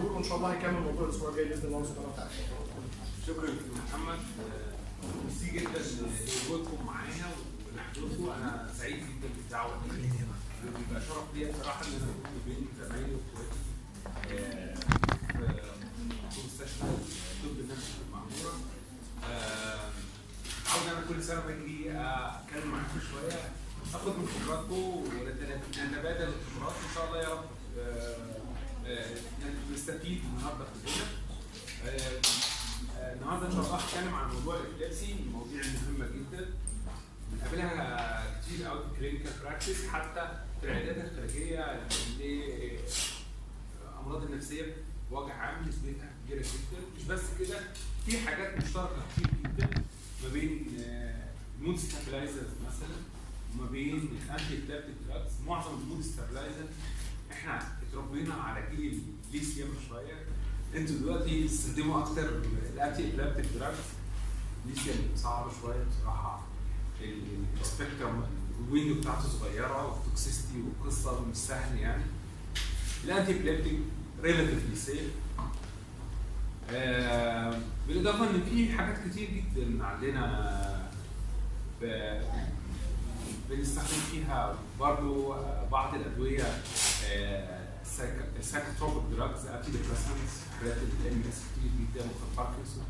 بالحضور وإن شاء الله هيكمل الموضوع الأسبوع الجاي بإذن الله سبحانه وتعالى شكرا محمد. آه، ميرسي جدا لوجودكم معانا ولحضوركم أنا سعيد جدا بالدعوة دي. بيبقى شرف ليا بصراحة إن أنا أكون بين زمايلي وإخواتي. آه، في مستشفى طب النفسي في المعمورة. آه، عاوز أنا كل سنة باجي أتكلم معاكم شوية. أخد من خبراتكم ونتبادل الخبرات إن شاء الله يا رب. نستفيد النهارده كلنا آه، آه، النهارده إن شاء الله هتكلم عن موضوع ال epilepsy مواضيع مهمه جدا. بنقابلها كتير قوي في clinical practice حتى في العيادات الخارجية للامراض النفسية بوجه عام نسبتها كبيرة جدا. مش بس كده في حاجات مشتركة كتير جدا ما بين ال mood stabilizers مثلا وما بين ال antiepileptic drugs معظم ال mood stabilizer إحنا اتربينا على جيل ليثيوم شوية. أنتوا دلوقتي بتستخدموا أكتر ال antiepileptic drugs lithium صعب شوية بصراحة. ال spectrum ال window بتاعته صغيرة وال toxicity والقصة مش سهل يعني. ال antiepileptic relatively safe بالإضافة إن في حاجات كتير جدا عندنا بنستخدم فيها برضو بعض الأدوية سايكوتروبيك دراجز انتي ديبريسنتس حاجات الام اس كتير جدا وفي باركنسون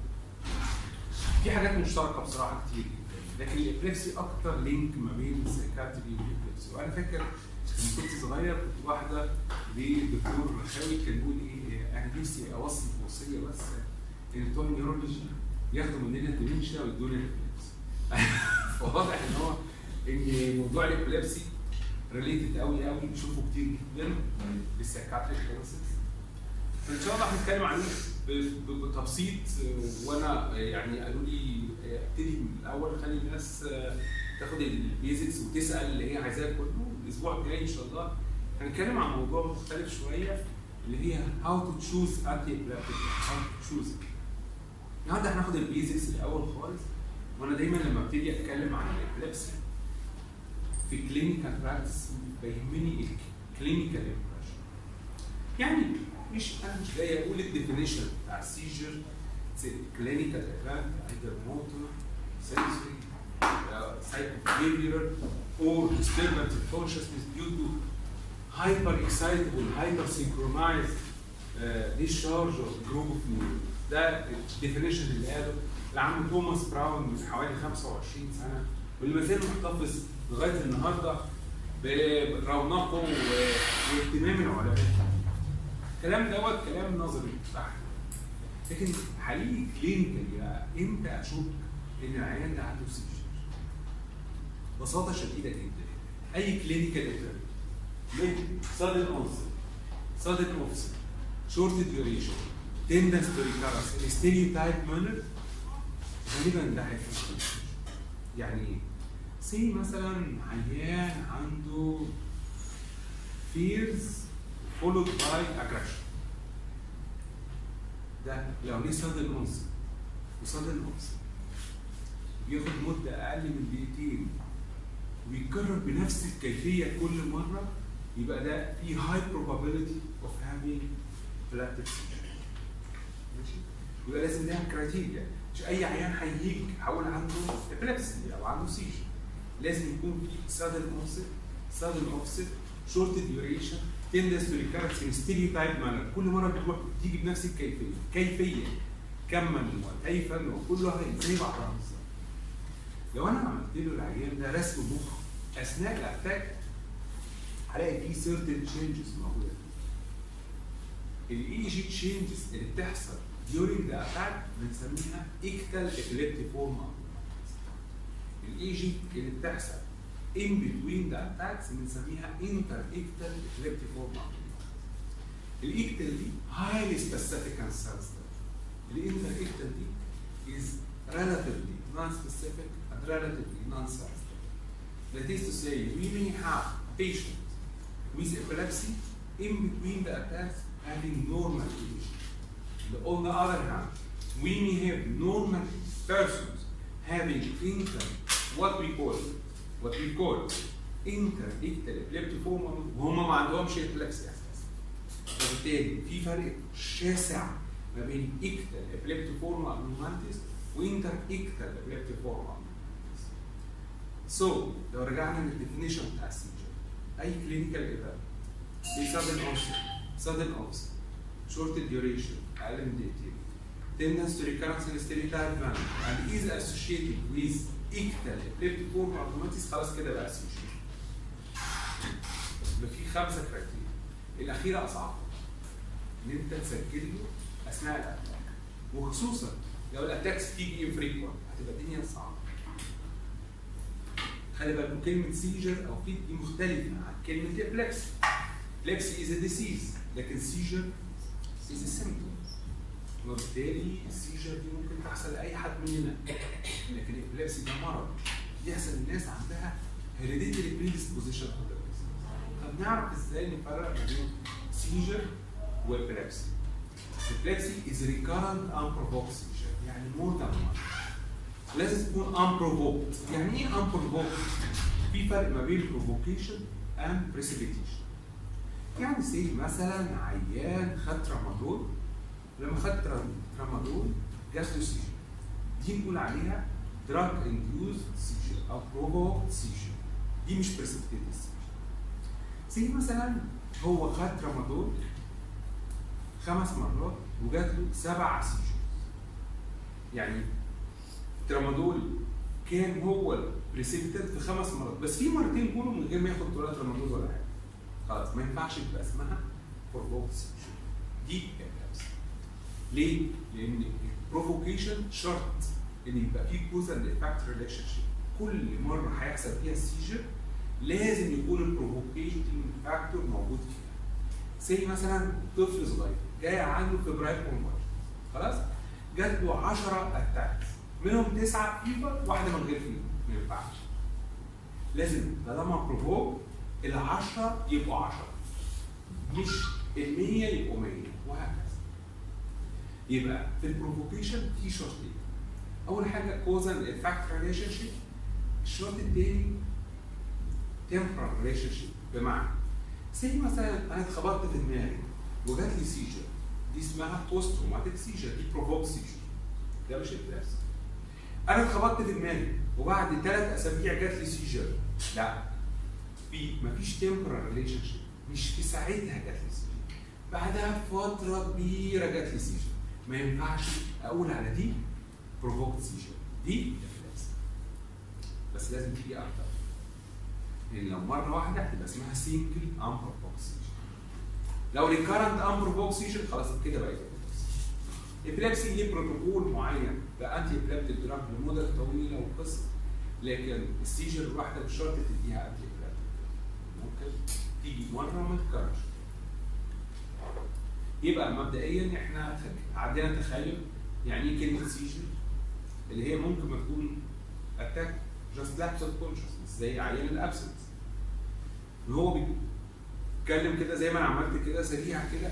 في حاجات مشتركة بصراحة كتير جدا لكن الابليبسي أكتر لينك ما بين السايكاتري والابليبسي وأنا فاكر لما كنت صغير كنت واحدة للدكتور رخاوي كان بيقول إيه أنا نفسي أوصي وصيه بس إن بتوع ياخدوا مننا ال dementia ويدونا ال epilepsy فواضح إن هو ان موضوع ال epilepsy related قوي قوي بنشوفه كتير جدا. بال psychiatric concept فإن شاء الله هنتكلم ب- بتبسيط وأنا يعني قالوا لي ابتدي من الأول خلي الناس آه، تاخد ال basics وتسأل اللي هي عايزاه كله. الأسبوع الجاي إن شاء الله هنتكلم عن موضوع مختلف شوية اللي هي how to choose antiepileptic how to choose النهارده هناخد ال basics الأول خالص وأنا دايما لما ابتدي أتكلم عن ال epilepsy في clinical practice بيهمني ال clinical impression يعني مش أنا مش جاي أقول ال definition بتاع ال seizure clinical event either motor uh, psychobehavioral or disturbance of consciousness due to hyper excitable hyper synchronized uh, discharge of group of neurons. ده ال definition اللي قاله العم توماس براون من حوالي 25 سنة واللي ما زال محتفظ لغاية النهارده برونقه واهتمام العلماء الكلام دوت كلام نظري بحت لكن حقيقي clinical بقى إمتى اشك إن العيان ده عنده seizure ببساطه شديدة جدا. أي كلينيكال ايفنت sudden onset sudden offset short duration tendency to recurrence in stereotype manner. غالبا ده هيفشل يعني إيه؟ سي مثلا عيان عنده fears followed by aggression ده لو ليه sudden onset وsudden offset بياخد مدة أقل من دقيقتين ويتكرر بنفس الكيفية كل مرة يبقى ده في high probability of having seizure. ماشي؟ يبقى لازم نعمل كرايتيريا مش أي عيان هيجي هقول عنده epilepsy أو عنده seizure لازم يكون في sudden onset sudden offset short duration tendency to recurrence in stereotype manner. كل مرة بتروح بتيجي بنفس الكيفية. كيفية. كما وكيفا وكلها زي بعضها بالظبط. لو أنا عملت له العيان ده رسم مخ أثناء ال attack هلاقي فيه certain changes موجودة. ال EEG changes اللي بتحصل during the attack بنسميها ictal epileptic form الاي جي اللي بتحصل in between the attacks بنسميها inter ictal epileptic form الايكتال دي highly specific and sensitive الانتر ictal دي is relatively non-specific and relatively non-sensitive. That is to say, we may have a patient with epilepsy in between the attacks having normal condition. On the other hand, we may have normal persons having inter what we call what we call interictal epileptiform وهم ما عندهمش epilepsy اساسا. وبالتالي في فرق شاسع ما بين اكتال epileptiform abnormalities وانتر اكتال epileptiform abnormalities. So لو رجعنا للديفينيشن بتاع السيجر اي كلينيكال ايفنت في sudden onset sudden onset short duration اقل من دقيقتين tendency to recurrence in a stereotype manner and is associated with ictal epileptiform abnormalities خلاص كده بقى seizure يبقى في خمسة criteria. الأخيرة أصعب. إن أنت تسجل له أثناء ال attack وخصوصا لو ال attacks تيجي infrequent هتبقى الدنيا صعبة. خلي بالك كلمة seizure أو fit دي مختلفة عن كلمة epilepsy epilepsy is disease لكن seizure is symptom وبالتالي ال seizure دي ممكن تحصل لأي حد مننا لكن ال epilepsy ده مرض. يحصل الناس عندها hereditary predisposition طب نعرف إزاي نفرق ما بين seizure و epilepsy Epilepsy is recurrent unprovoked seizure يعني more than one. لازم تكون unprovoked. يعني إيه unprovoked؟ في فرق ما بين provocation and precipitation. يعني say مثلا عيان خد ترامادول لما خد ترامادول له seizure دي نقول عليها drug induced seizure أو provoked seizure. دي مش precipitated seizure. say مثلا هو خد ترامادول خمس مرات وجات له سبع seizures يعني ترامادول كان هو precipitated في خمس مرات. بس في مرتين جوله من غير ما ياخد ولا ترامادول ولا حاجة. خلاص ما ينفعش يبقى اسمها provoked seizure دي ليه؟ لأن ال provocation شرط إن يبقى في causal effect relationship كل مرة هيحصل فيها ال seizure لازم يكون ال provocation factor موجود فيها. زي مثلا طفل صغير جاي عنده febrile convulsion خلاص؟ جات له 10 attacks منهم تسعة fever واحدة من غير fever ما ينفعش. لازم طالما provoked ال 10 يبقوا 10 مش ال 100 يبقوا 100 وهكذا. يبقى في ال provocation في شرطين أول حاجة causal effect relationship الشرط الثاني temporal relationship بمعنى زي مثلا أنا اتخبطت في دماغي وجات لي seizure دي اسمها post traumatic seizure دي provoked seizure ده مش epilepsy أنا اتخبطت في دماغي وبعد ثلاث أسابيع جات لي seizure لا. في مفيش temporal relationship مش في ساعتها جات لي seizure بعدها بفتره كبيرة جات لي seizure ما ينفعش أقول على دي provoked seizure دي epilepsy بس لازم تيجي أكتر لأن لو مرة واحدة هتبقى اسمها single unprovoked seizure لو recurrent unprovoked seizure خلاص كده بقت epilepsy ليه بروتوكول معين؟ ده antiepileptic drug لمدة طويلة وقصة. لكن ال seizure الواحدة مش شرط تديها antiepileptic ممكن تيجي مرة وما تتكررش يبقى مبدئيا إحنا عندنا تخيل يعني إيه كلمة seizure اللي هي ممكن ما تكون attack just lapse of consciousness زي عيان ال absence وهو بيتكلم كده زي ما أنا عملت كده سريع كده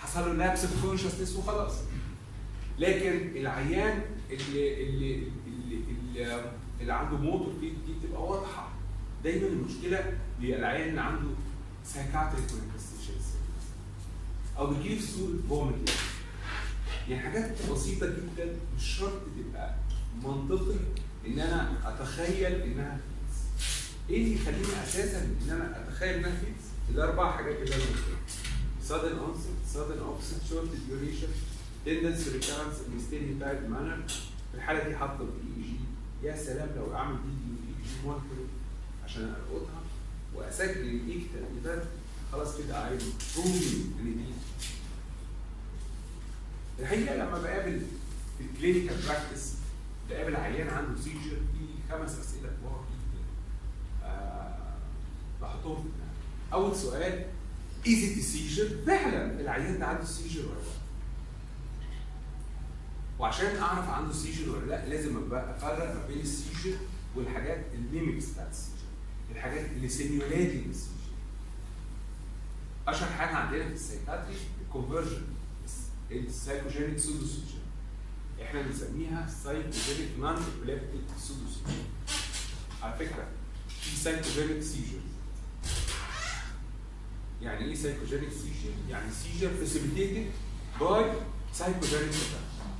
حصل له lapse of consciousness وخلاص. لكن العيان اللي اللي اللي, اللي, اللي عنده موتور دي بتبقى واضحة. دايما المشكلة هي العيان اللي عنده psychiatric manifestations أو بيجيلي في صوره vomit يعني حاجات بسيطة جدا مش شرط تبقى منطقي إن أنا أتخيل إنها fits. إيه اللي يخليني أساسا إن أنا أتخيل إنها fits؟ الأربع حاجات اللي أنا قلتهم. Sudden onset sudden offset short duration tendency recurrence in stereotyped manner. في الحالة دي حاطة ال EEG يا سلام لو أعمل video EEG monitor عشان ألقطها. وأسجل ال ictal event خلاص كده عايز prove ان دي الحقيقة لما بقابل في ال clinical practice بقابل عيان عنده seizure في خمس أسئلة كبار آه بحطهم. أول سؤال is it seizure؟ فعلا العيان ده عنده seizure ولا لأ؟ وعشان أعرف عنده seizure ولا لأ لازم أبقى أفرق ما بين ال seizure والحاجات ال mimics بتاعت ال seizure الحاجات اللي simulating ال seizure اشهر حاجة عندنا في ال psychiatry ال conversion ال psychogenic pseudoseizure إحنا بنسميها psychogenic non epileptic pseudoseizure على فكره في psychogenic seizure يعني إيه psychogenic seizure؟ يعني seizure precipitated by psychogenic attack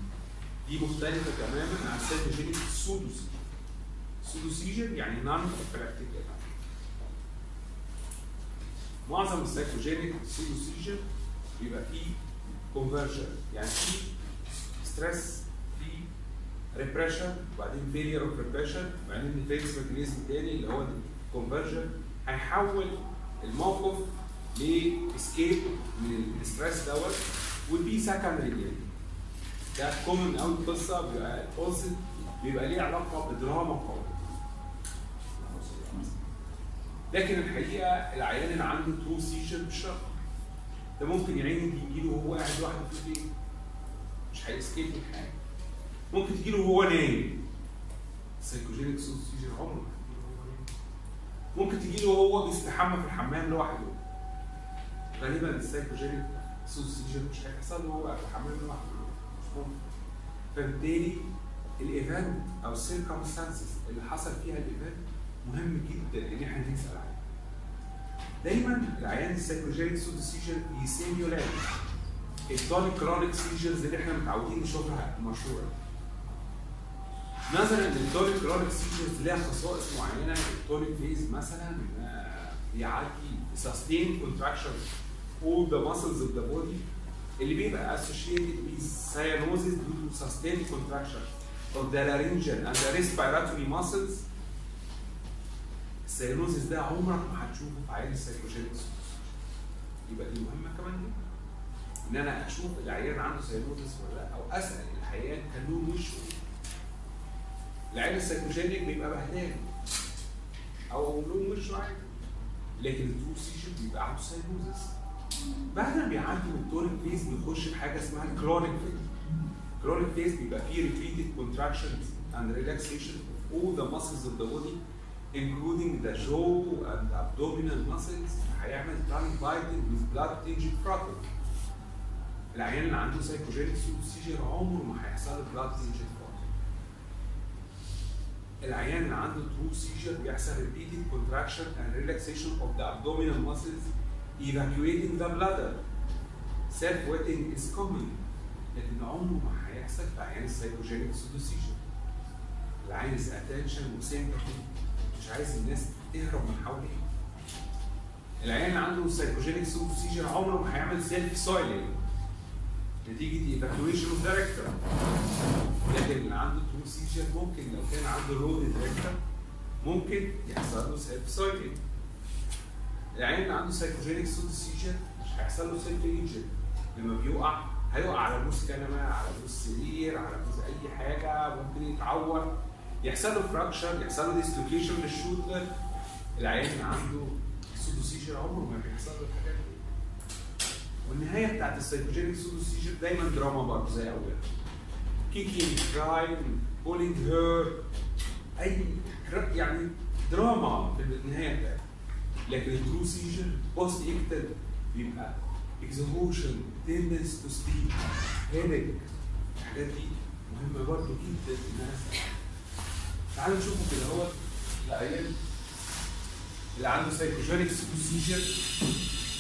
دي مختلفه تماما عن ال psychogenic pseudoseizure pseudoseizure يعني non epileptic attack معظم ال psychogenic pseudoseizure بيبقى فيه conversion يعني في stress في repression وبعدين failure of repression وبعدين defense mechanism تاني اللي هو ال conversion هيحول الموقف ل escape من ال stress دوت ودي secondary يعني ده common قوي القصة بيبقى بيبقى ليه علاقة بدراما قوية. لكن الحقيقة العيان اللي عنده true seizure شرط ده ممكن يا عيني يجي له وهو قاعد لوحده في البيت. مش هي escape من حاجة. ممكن تجي له وهو نايم. psychogenic seizure عمره. ممكن تجي له وهو بيستحمى في الحمام لوحده. غالبا ال psychogenic seizure مش هيحصل له وهو في الحمام لوحده. مش ممكن. فبالتالي ال event أو ال circumstances اللي حصل فيها ال event مهم جدا إن إحنا نسأل عليه دايما العيان ال psychogenic seizure ي simulate ال tonic clonic seizures اللي إحنا متعودين نشوفها مشهورة. نظرا ال tonic clonic seizures ليها خصائص معينة. ال tonic phase مثلا بيعدي sustained contraction all the muscles of the body. اللي بيبقى associated with cyanosis due to sustained contraction of the laryngeal and the respiratory muscles. ال cyanosis ده عمرك ما هتشوفه في عيان ال psychogenic يبقى دي مهمة كمان جدا. إن أنا أشوف العيان عنده cyanosis ولا لأ أو أسأل العيان كان لون وشه. العيان ال psychogenic بيبقى بهتان أو لون وشه عادي. لكن ال true بيبقى عنده cyanosis بعد ما بيعدي من ال tonic phase بيخش في حاجة اسمها ال clonic phase ال clonic phase بيبقى فيه repeated contractions and relaxation of all the muscles of the body including the jaw and abdominal muscles هيعمل tongue biting with blood tinged frothing العيان اللي عنده psychogenic seizure عمره ما هيحصل له blood tinged frothing العيان اللي عنده true seizure بيحصل repeated contraction and relaxation of the abdominal muscles evacuating the bladder self wetting is common لكن عمره ما هيحصل في عيان السايكوجينيك سيجر العين is attention وسيمباثي مش عايز الناس تهرب من حواليه. العيان اللي عنده psychogenic seizure عمره ما هيعمل self soiling نتيجة evacuation of the rectum لكن اللي عنده true seizure ممكن لو كان عنده loaded rectum ممكن يحصل له self soiling العيان اللي عنده psychogenic seizure مش هيحصل له self injury لما بيقع هيقع على بوز كنبة على بوز سرير على بوز أي حاجة ممكن يتعور. يحصل له fracture يحصل له dislocation لل shoulder العيان اللي عنده pseudoseizure عمره ما بيحصل له الحاجات دي. والنهاية بتاعت ال psychogenic pseudoseizure دايما دراما برضه زي أولها. kicking crying pulling hair أي يعني دراما في النهاية بتاعتها. لكن ال true seizure post ictal بيبقى exhaustion tendency to sleep headache الحاجات دي مهمة برضه جدا انها تعالوا نشوفوا كده هو العيان اللي عنده psychogenic seizure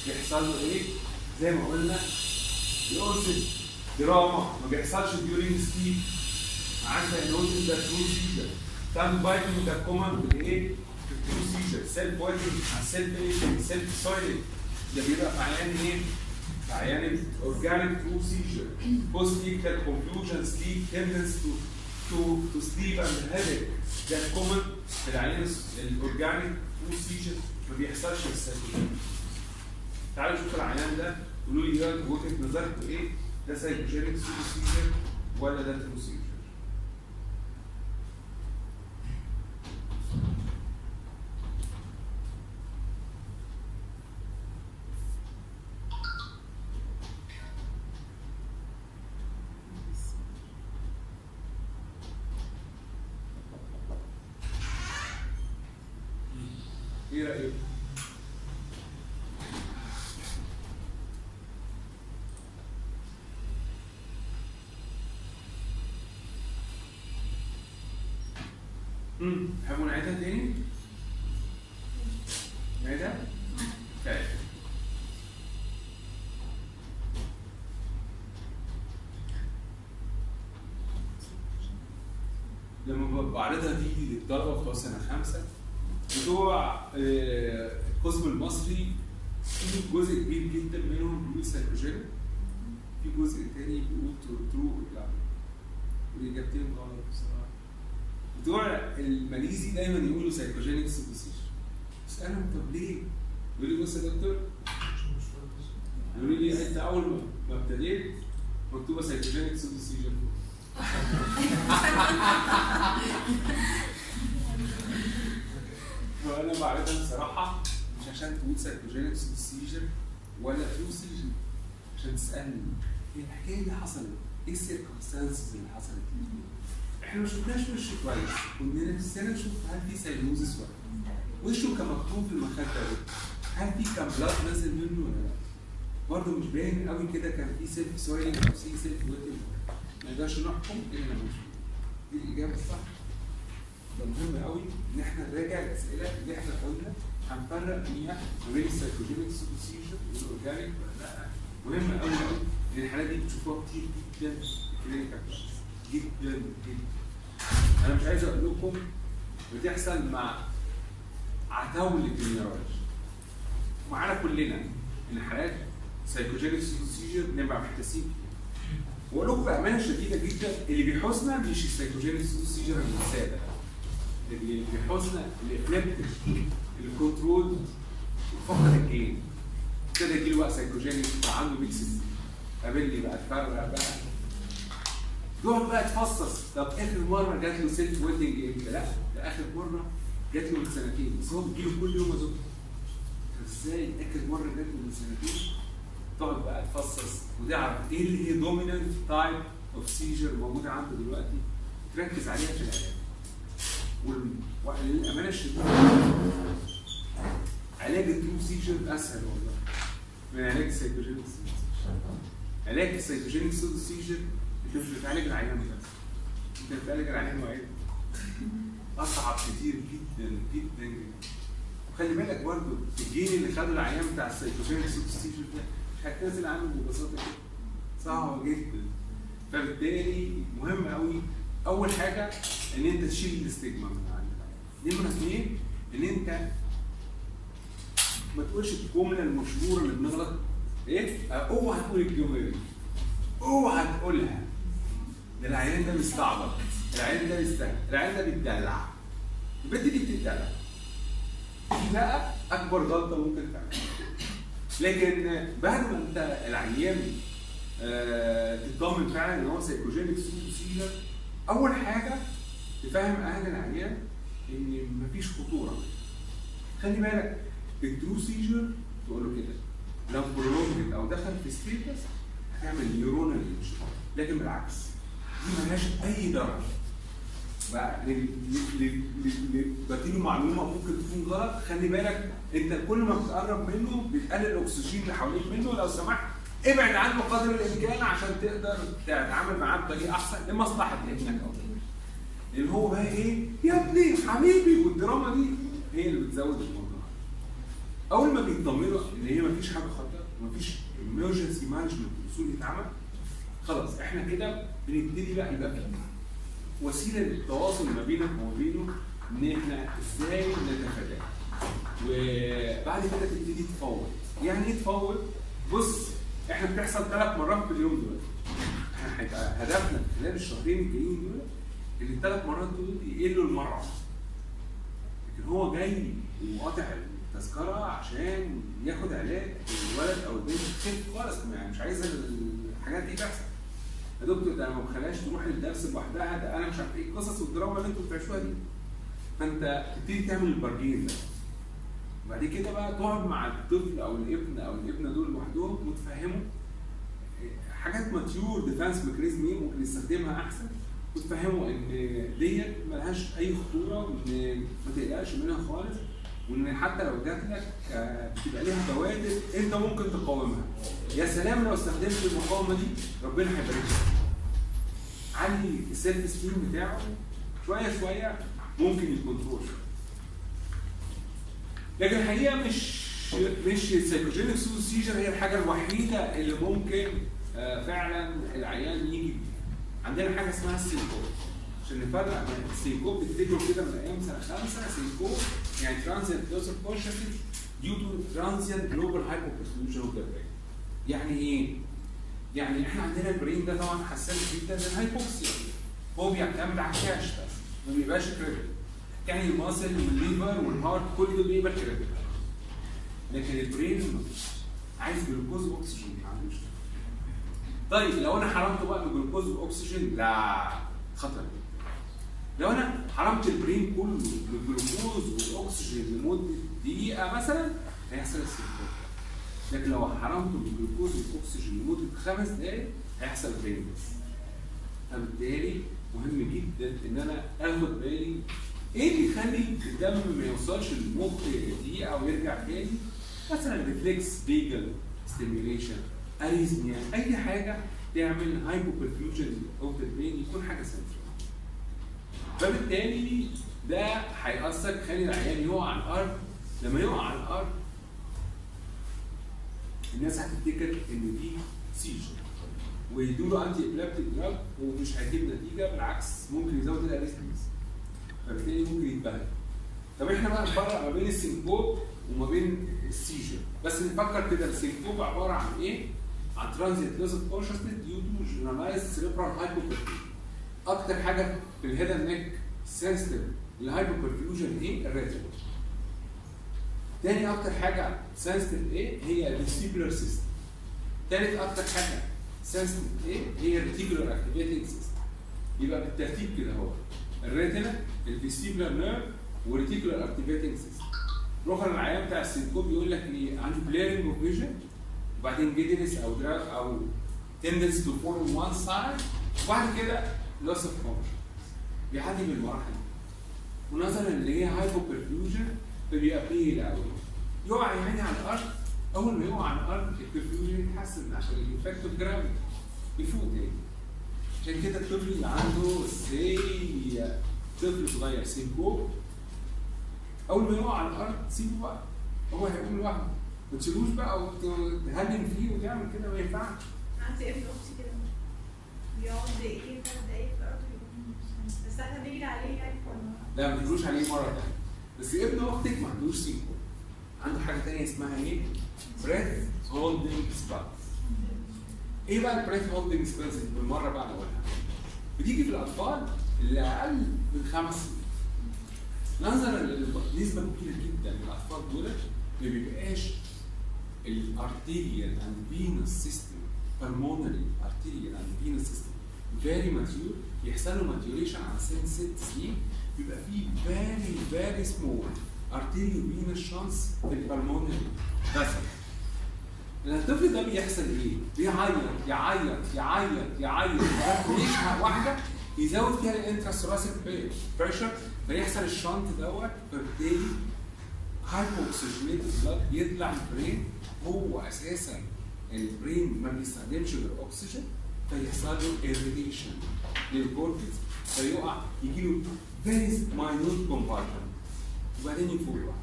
بيحصل له إيه؟ زي ما قلنا يقصد دراما ما بيحصلش during sleep معاه cyanosis ده true seizure tongue biting ده common؟ في ال true seizure self biting self إيه؟ self soiling ده بيبقى في عيان إيه؟ في عيان organic true seizure post ictal confusion sleep tendency to to to sleep and headache ده common في العيان ال organic seizure ما بيحصلش في ال psychogenic تعالوا نشوف العيان ده. قولوا لي ده وجهة نظركم؟ إيه؟ ده psychogenic seizure ولا ده true seizure؟ إيه رايكم؟ امم تحبوا نعيدها تاني؟ نعيدها؟ طيب بعرضها دي للطلبه بتوع سنة خمسة. بتوع آه، القسم المصري في جزء كبير جدا منهم بيقول psychogenic في جزء تاني بيقول true لا والاجابتين غلط بصراحة. بتوع الماليزي دايما يقولوا psychogenic pseudoseizure اسالهم طب ليه؟ يقول لي بص يا دكتور. يقولوا لي أنت أول ما- ابتديت مكتوبة psychogenic pseudoseizure فانا بعرضها بصراحه مش عشان تقول psychogenic seizure ولا true seizure عشان تسألني إيه الحكاية اللي حصلت؟ إيه ال circumstances اللي حصلت؟ إحنا ما شفناش وشه كويس كنا نفسنا نشوف هل في سيلوزس ولا لأ. وشه كان مكتوب في المخدة ده هل في كان blood نازل منه ولا لأ؟ برضه مش باين قوي كده كان في self soiling أو في self wetting ما نقدرش نحكم إلا لما دي الاجابه الصح ده مهم قوي إن إحنا نراجع الأسئلة اللي إحنا قلنا. هنفرق فيها ما بين ال psychogenic pseudoseizure وال organic ولا لأ. مهم قوي قوي إن الحالات دي بتشوفوها كتير جدا في ال clinical جدا جدا. أنا مش عايز أقول لكم بتحصل مع عتاولة ال neurology. معانا كلنا إن حالات psychogenic superposition نبقى محتاسين واقول لكم بأمانة شديدة جدا اللي بيحوسنا مش ال psychogenic superposition الساده اللي بيحوسنا ال epileptic ال controlled فقد ال gain. ابتدى يجيله بقى psychogenic بقى عنده ميكسز قابلني بقى اتفرق بقى. يقعد بقى يتفصص طب آخر مرة جات له self wetting إمتى؟ لا ده آخر مرة جات له من سنتين. بس هو بيجيله كل يوم ازوج إزاي؟ آخر مرة جات له من سنتين. تقعد بقى تفصص وتعرف إيه اللي هي dominant type of seizure موجودة عنده دلوقتي تركز عليها في العلاج وللامانه الشديدة علاج ال true seizure أسهل والله. من علاج ال psychogenic seizure علاج ال psychogenic seizure أنت مش بتعالج العيان بس أنت بتعالج العيان وعيان أصعب كتير جدا جدا جدا. وخلي بالك برضه ال gain اللي خده العيان بتاع ال psychogenic seizure ده هيتنازل عنه ببساطة كده. صعبه جدا فبالتالي مهم قوي أول حاجة إن أنت تشيل ال stigma من عند العيان نمرة اثنين إن أنت ما تقولش الجملة المشهورة اللي بنغلط. إيه؟ أوعى تقول الجملة دي. أوعى تقولها. ده العيان ده مستعبط. العيان ده مستهبل العيان ده بيتدلع. البنت دي بتتدلع. دي بقى أكبر غلطة ممكن تعملها. لكن بعد ما انت العيان آه، تطمن فعلا إن هو psychogenic seizure أول حاجة تفهم أهل العيان إن مفيش خطورة. خلي بالك ال true seizure تقول له كده لو prolonged أو دخل في status هتعمل neuronal لكن بالعكس دي ملهاش أي ضرر بقى بديله معلومة ممكن تكون غلط خلي بالك انت كل ما بتقرب منه بتقلل الأكسجين اللي حواليك منه. لو سمحت ابعد عنه قدر الإمكان عشان تقدر تتعامل معاه بطريقة أحسن لمصلحة ابنك أو. لأن هو بقى إيه؟ يا ابني حبيبي. والدراما دي هي اللي بتزود الموضوع. أول ما بيطمنوا إن هي مفيش حاجة خطر مفيش emergency مانجمنت اصول يتعمل خلاص إحنا كده بنبتدي بقى يبقى وسيلة للتواصل ما بينك وما بينه إن إحنا إزاي نتفاداه. وبعد كده تبتدي تفوض يعني إيه تفوض؟ بص إحنا بتحصل ثلاث مرات في اليوم دول. إحنا هيبقى هدفنا خلال الشهرين الجايين دول إن الثلاث مرات دول يقلوا المره. لكن هو جاي وقاطع التذكرة عشان ياخد علاج الولد أو البنت تخف خالص. يعني مش عايز الحاجات دي تحصل. يا دكتور ده أنا ما بخليهاش تروح الدرس لوحدها. ده أنا مش عارف إيه القصص والدراما اللي أنتوا بتعيشوها دي. فأنت تبتدي تعمل البرجين ده. وبعد كده بقى تقعد مع الطفل أو الابن أو الابنة دول لوحدهم وتفهمه. حاجات mature defense mechanism إيه؟ ممكن يستخدمها أحسن. وتفهمه إن ديت ملهاش أي خطورة وإن ما تقلقش منها خالص. وإن حتى لو جات لك آه، بتبقى ليها بوادر أنت ممكن تقاومها. يا سلام لو استخدمت المقاومة دي ربنا هيبارك لك علي ال self esteem بتاعه شوية شوية ممكن ي control لكن الحقيقة مش مش ال psychogenic seizure هي الحاجة الوحيدة اللي ممكن آه، فعلا العيان يجي. عندنا حاجة اسمها ال syncope عشان نفرق بين ال syncope بتفتكروا كده من أيام سنة خمسة syncope يعني transient loss of consciousness due to transient global hypoperfusion of the brain يعني إيه؟ يعني إحنا عندنا ال brain ده طبعا حساس جدا لل hypoxia هو بيعتمد على الكاش بس ما بيبقاش critical يعني ال muscle وال liver وال heart كل دول بيبقى critical لكن ال brain عايز جلوكوز وأكسجين ما عندوش طيب لو أنا حرمته بقى من جلوكوز وأكسجين لا خطر. لو أنا حرمت ال brain كله من الجلوكوز والاكسجين لمدة دقيقة مثلا هيحصل ال syncope لكن لو حرمته من الجلوكوز والاكسجين لمدة خمس دقائق هيحصل brain death فبالتالي مهم جدا إن أنا آخد بالي إيه اللي يخلي الدم ما يوصلش للمخ دقيقه ويرجع تاني؟ مثلا reflex vagal stimulation arrhythmia أي حاجة تعمل hypoperfusion of the brain يكون حاجة سنترال فبالتالي ده هيأثر يخلي العيان يقع على الأرض. لما يقع على الأرض الناس هتفتكر إن دي seizure ويدوا له antiepileptic drug ومش هيجيب نتيجة بالعكس ممكن يزود ال arrhythmias فبالتالي ممكن يتبهدل طب إحنا بقى نفرق ما بين ال syncope وما بين ال seizure بس نفكر كده ال syncope عبارة عن إيه؟ عن transient loss of consciousness due to generalized cerebral hypoperfusion أكتر حاجة في ال head and neck sensitive لل hypoperfusion إيه؟ ال retina تاني أكتر حاجة sensitive إيه؟ هي ال vestibular system تالت أكتر حاجة sensitive إيه؟ هي ال reticular activating system يبقى بالترتيب كده أهو ال retina ال vestibular nerve وال reticular activating system. رخر العيان بتاع ال syncope يقول لك إيه عنده blurring of vision وبعدين giddiness أو drag أو tendency to on one side وبعد كده loss of consciousness بيعدي بالمراحل دي. ونظرا اللي هي hypoperfusion فبيبقى pale قوي يقع يعني على الأرض. أول ما يقع على الأرض ال perfusion يتحسن عشان ال effect of gravity يفوق تاني عشان كده الطفل اللي عنده سي طفل صغير syncope أول ما يقع على الأرض سيبه بقى. هو هيقوم لوحده. ما تشيلوش بقى وتهنن فيه وتعمل كده ما ينفعش. عندي ابن أختي كده. بيقعد دقيقتين ثلاث دقايق في الأرض. بس إحنا بنجري عليه يعني لا ما تجروش عليه مرة تانية. بس ابن أختك ما عندوش syncope عنده حاجة تانية اسمها إيه؟ breath holding spells إيه بقى ال breath holding spells بالمرة بقى نقولها بتيجي في الأطفال اللي أقل من خمس سنين. نظرا لنسبة كبيرة جدا من الأطفال دول ما بيبقاش ال arterial and venous system pulmonary arterial and venous system very mature يحصل له maturation على سن ست سنين بيبقى فيه very very small arterial venous shunts في ال pulmonary بس الطفل ده بيحصل إيه؟ بيعيط يعيط يعيط يعيط. لغايه ما يشهق واحدة يزود فيها ال intrathoracic pressure فيحصل ال shunt دوت فبالتالي hypooxygenated blood يطلع ال brain هو أساسا ال brain ما بيستخدمش غير اكسجين فيحصل له irritation لل cortex فيقع يجي له very minute convulsion وبعدين يفوق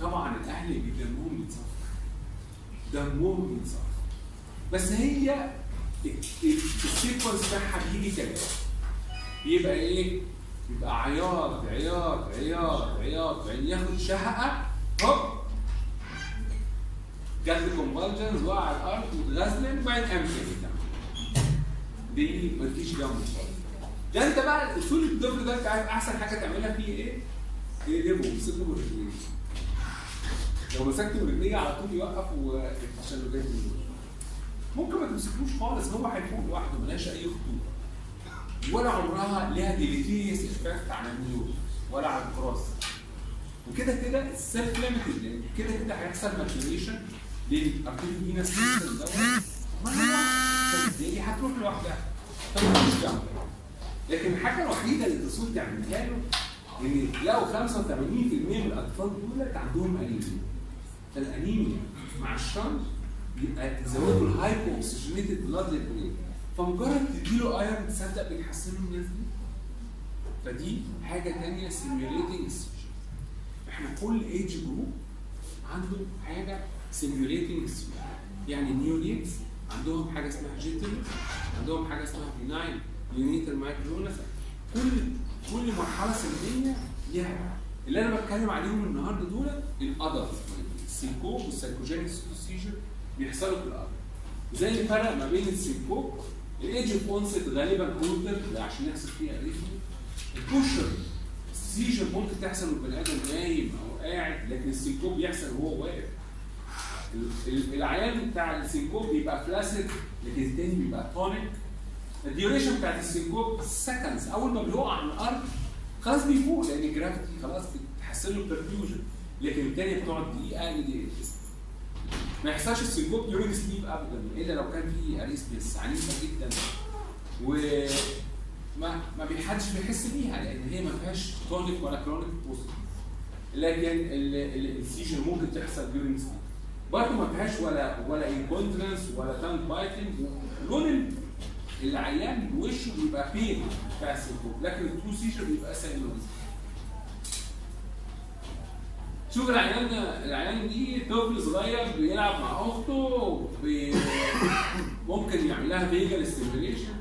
طبعا الأهل اللي دمهم بيتصفى دمهم بيتصفى بس هي ال sequence بتاعها بيجي كده. يبقى إيه؟ يبقى عياط عياط عياط عياط بعدين ياخد شهقة هوب. جات له convulsions وقع على الأرض واتخشبن وبعدين قام تاني. دي مفيش جنبه خالص. ده أنت بقى أصول الطفل ده أنت عارف أحسن حاجة تعملها فيه إيه؟ تقلبه ومسكه برجليه لو مسكته برجليه على طول يوقف عشان له جاي ممكن ما تمسكوش خالص هو هيفوق لوحده ملهاش أي خطورة. ولا عمرها ليها deleterious effect على ال neuro ولا على الكروس وكده كده ال self-limited كده كده هيحصل maturation لل arterial venous system دوت فبالتالي هتروح لوحدها. فمفيش جنبه. لكن الحاجة الوحيدة اللي الرسول تعملها له إن لو 85% من الأطفال دول عندهم انيميا فالانيميا مع ال shunt يبقى تزودوا ال hypooxygenated blood لل brain فمجرد تديله iron تصدق بيتحسنوا الناس دي؟ فدي حاجة ثانية simulating إحنا كل age group عنده حاجة simulating يعني neonates عندهم حاجة اسمها jitter عندهم حاجة اسمها benign neonatal myoclonus كل كل مرحلة سنية ليها. اللي أنا بتكلم عليهم النهارده دول ال adult ال syncope وال psychogenic seizure بيحصلوا في ال adult زي الفرق ما بين ال syncope ال age of onset غالبا older عشان يحصل فيها arrhythmia ال true seizure ممكن تحصل والبني آدم نايم أو قاعد لكن ال syncope بيحصل وهو واقف. ال- ال- العيان بتاع ال syncope بيبقى flaccid لكن التاني بيبقى tonic ال duration بتاعت ال syncope seconds أول ما بيقع على الأرض خلاص بيفوق لأن ال gravity خلاص بتحسن له ال perfusion لكن التانية بتقعد دقيقة لدقيقتين ما يحصلش ال syncope during sleep ابدا إلا لو كان في arrhythmias عنيفه جدا. و ما بيحدش بيحس بيها لأن هي ما فيهاش tonic ولا clonic positive لكن ال- ال- ال seizure ممكن تحصل during sleep برضه ما فيهاش ولا ولا incontinence ولا tongue biting لون ال- العيان وشه بيبقى pale بتاع السينكوب لكن ال true seizure بيبقى سيلولوز شوف العيان العيان دي طفل صغير بيلعب مع أخته ممكن يعمل لها vagal stimulation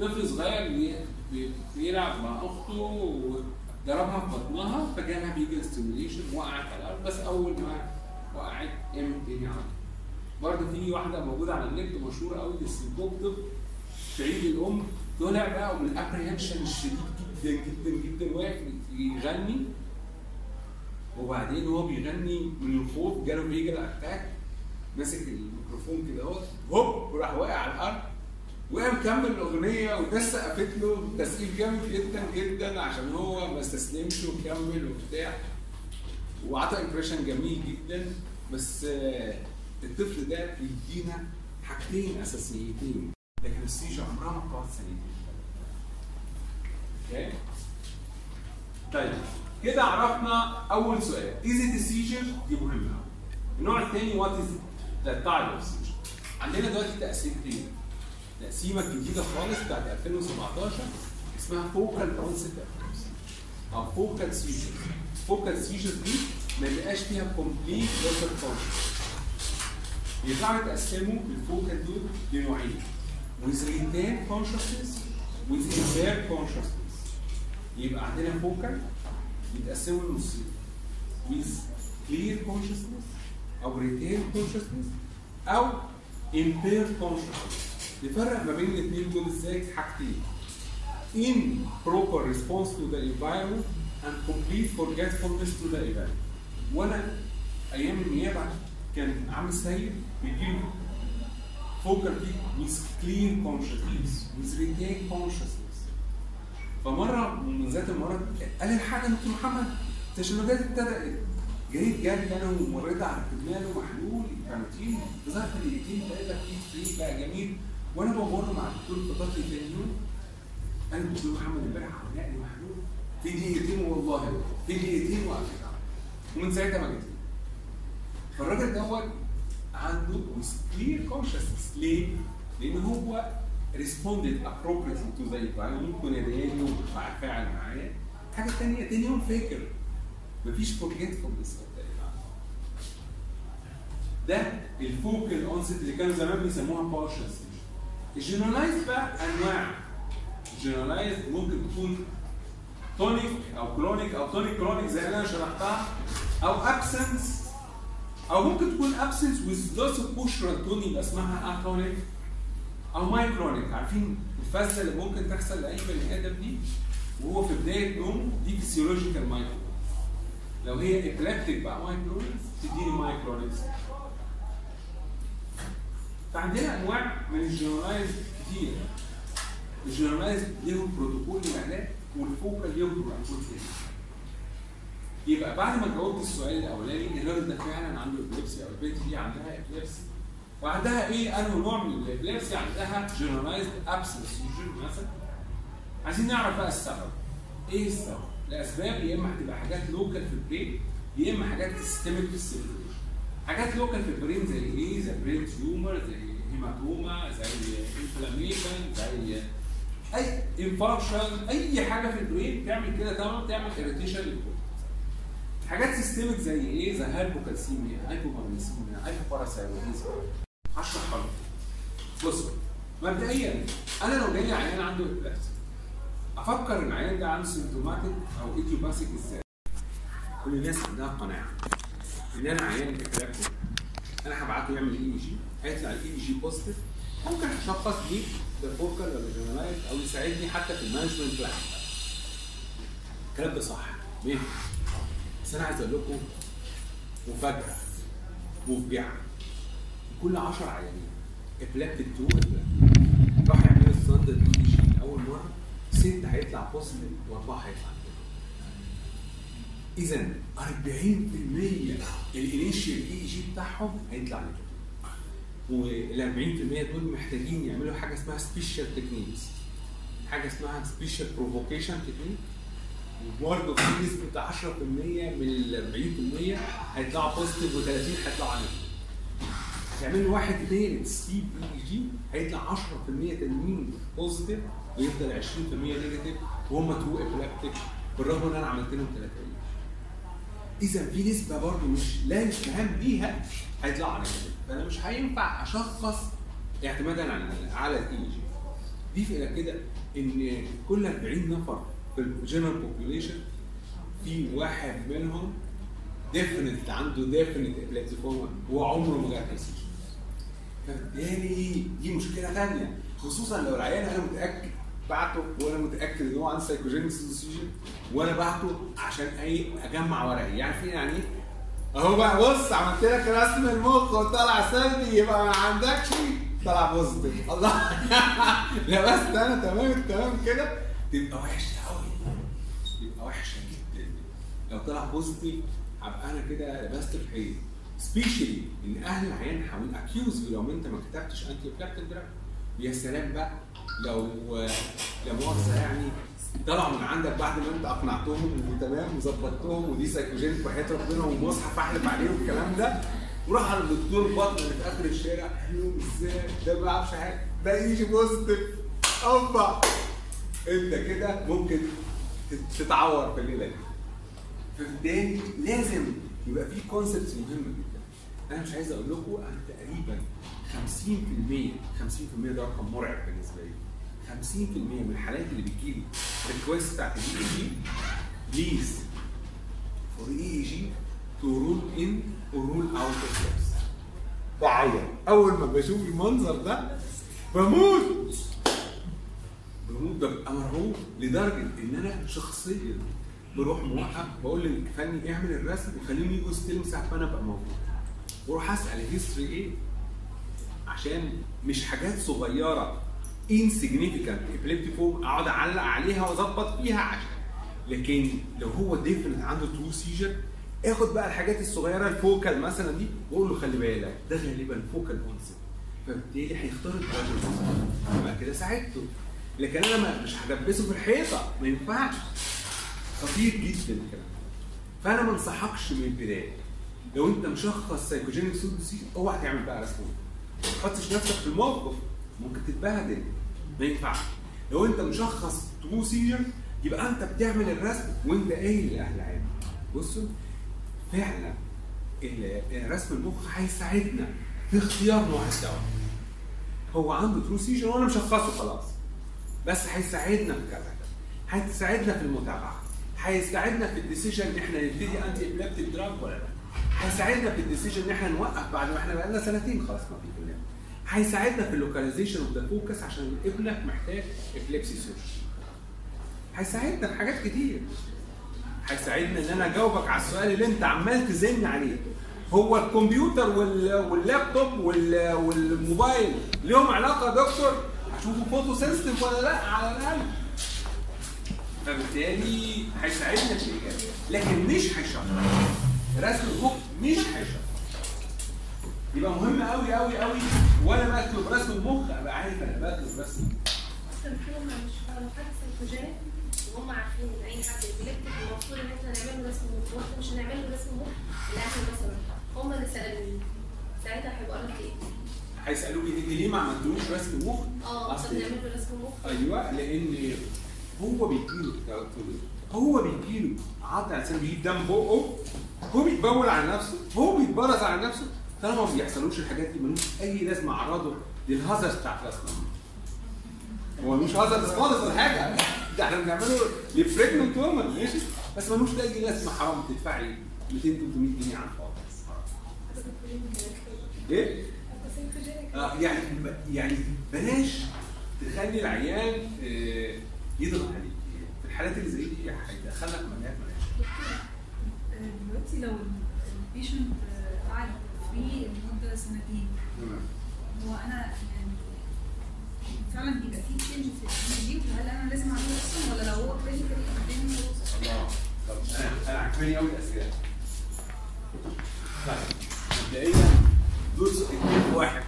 طفل صغير بي- بي- بيلعب مع أخته وضربها في بطنها فجالها vagal stimulation وقعت على الأرض بس أول ما وقعت قامت تاني على طول. برضه في واحدة موجودة على النت مشهورة قوي في عيد الأم. طلع بقى من ال apprehension الشديد جدا جدا جدا واقف يغني. وبعدين هو بيغني من الخوف جاله vagal attack ماسك الميكروفون كده أهو هوب وراح واقع على الأرض. وقام كمل الأغنية والناس سقفت له. تسقيف جامد جدا جدا عشان هو ما استسلمش وكمل وبتاع. وعطى impression جميل جدا. بس الطفل ده بيدينا حاجتين أساسيتين. لكن ال seizure عمرها ما بتقعد ثانيتين أوكي؟ طيب كده عرفنا أول سؤال. is it seizure دي مهمة. النوع الثاني what is the type of seizure عندنا دلوقتي تقسيمتين تقسيمه جديدة خالص بتاعت 2017 اسمها focal onset أو focal seizure focal seizure دي ما بيبقاش فيها complete loss of conscious يرجعوا يتقسموا ال focal دول لنوعين with retained consciousness with impaired consciousness يبقى عندنا focal يتقسموا لنصين with clear consciousness أو retained consciousness أو impaired consciousness نفرق ما بين الاثنين دول إزاي حاجتين in proper response to the environment and complete forgetfulness to the event وأنا أيام النيابه كان عامل سيد فوكال بيك with clear consciousness with retained consciousness. فمره من ذات المرات قال الحاجة دكتور محمد التشنجات ابتدت جريت جري أنا ومريت على كتمان محلول كانتين ظهرت دقيقتين ثلاثة في فري بقى جميل وأنا بمر مع الدكتور فضلت تاني يوم قال لي الدكتور محمد امبارح عمل لي محلول في دقيقتين والله في دقيقتين وقفت ومن ساعتها ما جيت فالراجل دوت عنده clear consciousness. ليه؟ لأن هو responded appropriately to the environment يدعيني وفعل معايا حاجة ثانية تاني يوم فاكر. مفيش forgetfulness ده ال focal onset اللي كانوا زمان بيسموها partial ال generalized بقى أنواع. ال generalized ممكن تكون tonic أو clonic أو tonic clonic زي أنا شرحتها أو absence أو ممكن تكون absence with loss of postural يبقى اسمها atonic أو myoclonic عارفين الفزة اللي ممكن تحصل لأي بني آدم دي؟ وهو في بدايه نوم دي physiological myoclonic لو هي epileptic بقى myoclonic تديني myoclonic فعندنا أنواع من ال generalized كتير. ال generalized ليهم بروتوكول للعلاج وال focal ليهم بروتوكول تاني. يبقى بعد ما جاوبت السؤال الاولاني ده فعلا عنده epilepsy أو البنت دي عندها epilepsy وعندها إيه؟ انه نوع من ال epilepsy عندها generalized absence seizure مثلا. عايزين نعرف بقى السبب. إيه السبب؟ الاسباب يا إما هتبقى حاجات local في ال brain يا إما حاجات systemic في ال circulation حاجات local في ال brain زي إيه؟ زي brain tumor زي hematoma زي inflammation زي أي infarction أي حاجة في ال brain تعمل كده تمام؟ تعمل irritation لل cortex حاجات systemic زي إيه؟ زي hypocalcemia hypomagnesemia hypoparathyroidism هشرح لك بص مبدئيا أنا لو جاي عيان عنده epilepsy أفكر ان العيان ده عنده symptomatic أو idiopathic إزاي؟ كل الناس عندها قناعة. إن أنا عيان epilepsy أنا هبعته يعمل EEG هيطلع ال EEG positive ممكن أشخص بيه ده focal ولا generalized أو يساعدني حتى في ال management plan الكلام ده صح. ماشي. بس أنا عايز أقول لكم مفاجأة مفجعة. كل 10 عيانين epileptic 2 راح يعملوا standard EEG اول مرة ست هيطلع positive وأربعة هيطلع اذا 40% ال initial EEG بتاعهم هيطلع negative وال 40% دول محتاجين يعملوا حاجة اسمها special techniques حاجة اسمها special provocation technique وبرضه في نسبة 10% من ال 40% هيطلعوا positive و30 هيطلعوا negative هتعمل واحد غير sleep EEG هيطلع 10% تانيين positive ويفضل 20% negative وهم true epileptic بالرغم إن أنا عملت لهم ثلاثة إذا في نسبة برضه مش لا يستهان بيها هيطلعوا negative فأنا مش هينفع أشخص اعتمادا على على ال EEG ضيف إلى كده إن كل 40 نفر في ال general population في واحد منهم definite عنده definite epileptiform وعمره ما جات seizure فبالتالي دي مشكلة ثانية خصوصا لو العيان أنا متأكد بعته وأنا متأكد إن هو عنده psychogenic seizure وأنا بعته عشان أي أجمع ورقي يعني في يعني إيه أهو بقى بص عملت لك رسم المخ وطلع سلبي يبقى ما عندكش طلع positive الله. لا بس أنا تمام تمام كده. تبقى قوي وحشة جدا. لو طلع بوزيتيف هبقى أنا كده لبست في حيط سبيشالي إن أهل العيان حاولين اكيوز لو أنت ما كتبتش انتي بلاكتيك دراج ويا سلام بقى. لو لا مؤاخذة يعني طلعوا من عندك بعد ما أنت أقنعتهم وتمام وظبطتهم ودي سايكوجينيك وحياه ربنا ومصحف احلف عليه والكلام ده. وراح على الدكتور بطن اللي في آخر الشارع. قال لهم إزاي؟ ده ما بيعرفش حاجة. ده EEG positive أوبا. أنت كده ممكن تتعور في الليلة دي. فبالتالي لازم يبقى في concepts مهمة جدا. أنا مش عايز أقول لكم أنا تقريبا 50% 50% ده رقم مرعب بالنسبة لي. 50% من الحالات اللي بتجيلي request بتاعت ال E E G please for EEG to rule in و rule out أوف بعيط. أول ما بشوف المنظر ده بموت. بموت ببقى مرعوب لدرجة إن أنا شخصيا بروح موقف بقول للفني اعمل الرسم وخليهم يجوا يستلموا ساعه ما أنا أبقى موجود. وأروح أسأل ال history إيه؟ عشان مش حاجات صغيرة insignificant epileptiform أقعد أعلق عليها وأظبط فيها عشان. لكن لو هو definite عنده true seizure آخد بقى الحاجات الصغيرة ال focal مثلا دي وأقول له خلي بالك ده غالبا focal onset فبالتالي هيختار ال drug يبقى كده ساعدته. لكن أنا مش هدبسه في الحيطة. ما ينفعش. خطير جدا الكلام. فأنا ما انصحكش من البداية. لو أنت مشخص psychogenic pseudoseizure أوعى تعمل بقى رسم ما تحطش نفسك في الموقف. ممكن تتبهدل. ما ينفعش. لو أنت مشخص true seizure يبقى أنت بتعمل الرسم وأنت قايل لأهل العالم بصوا فعلا رسم المخ هيساعدنا في اختيار نوع الدواء. هو عنده true seizure وأنا مشخصه خلاص. بس هيساعدنا في كذا. هيساعدنا في المتابعة. هيساعدنا في ال decision إن إحنا نبتدي antiepileptic drug ولا لا. هيساعدنا في ال decision إن إحنا نوقف بعد ما إحنا بقالنا سنتين خلاص ما في كلام. هيساعدنا في ال localization of the focus عشان ابنك محتاج epilepsy surgery هيساعدنا في حاجات كتير. هيساعدنا إن أنا أجاوبك على السؤال اللي أنت عمال تزن عليه. هو الكمبيوتر وال- واللابتوب وال- والموبايل ليهم علاقة يا دكتور؟ هشوفه photosensitive ولا لا؟ على الأقل. فبالتالي هيساعدنا في الاجابه لكن مش هيشرح. رسم المخ مش هيشرح. يبقى مهم قوي قوي قوي وأنا بكتب رسم المخ أبقى عارف أنا بكتب رسم المخ. أصلا فيهم مش لو حد psychogenic وهم عارفين إن أي حد epileptic المفروض إن إحنا نعمل رسم مخ وإحنا مش هنعمل له رسم مخ الاهل مثلا هم اللي سالوني ساعتها هيبقى لك إيه؟ هيسالوك انت ليه ما عملتلوش رسم مخ؟ آه طب نعمل رسم مخ. أيوه لأن هو بيجيله هو بيجيله على لسانه بيجيب دم بقه هو بيتبول على نفسه. هو بيتبرز على نفسه. طالما ما بيحصلوش الحاجات دي ملوش أي لازمة أعراضه للهزرز بتاعت رسمه هو مش هزرز خالص ولا حاجة. ده إحنا بنعمله لبريجننت وومن ماشي. بس ملوش أي لازمة حرام تدفعي 200 300 جنيه على الفاضي إيه؟ آه يعني يعني بلاش تخلي العيان آه، يضغط عليك. في الحالات اللي زي دي هيدخلك مجال ملاش دلوقتي لو ال patient قعد في لمده سنتين هو أنا يعني فعلا بيبقى في change في ال EEG؟ هل أنا لازم اعمله أصلا ولا لو هو clinical قدامي الله. طب أنا أنا عجباني قوي الأسئلة. طيب مبدئيا في واحد.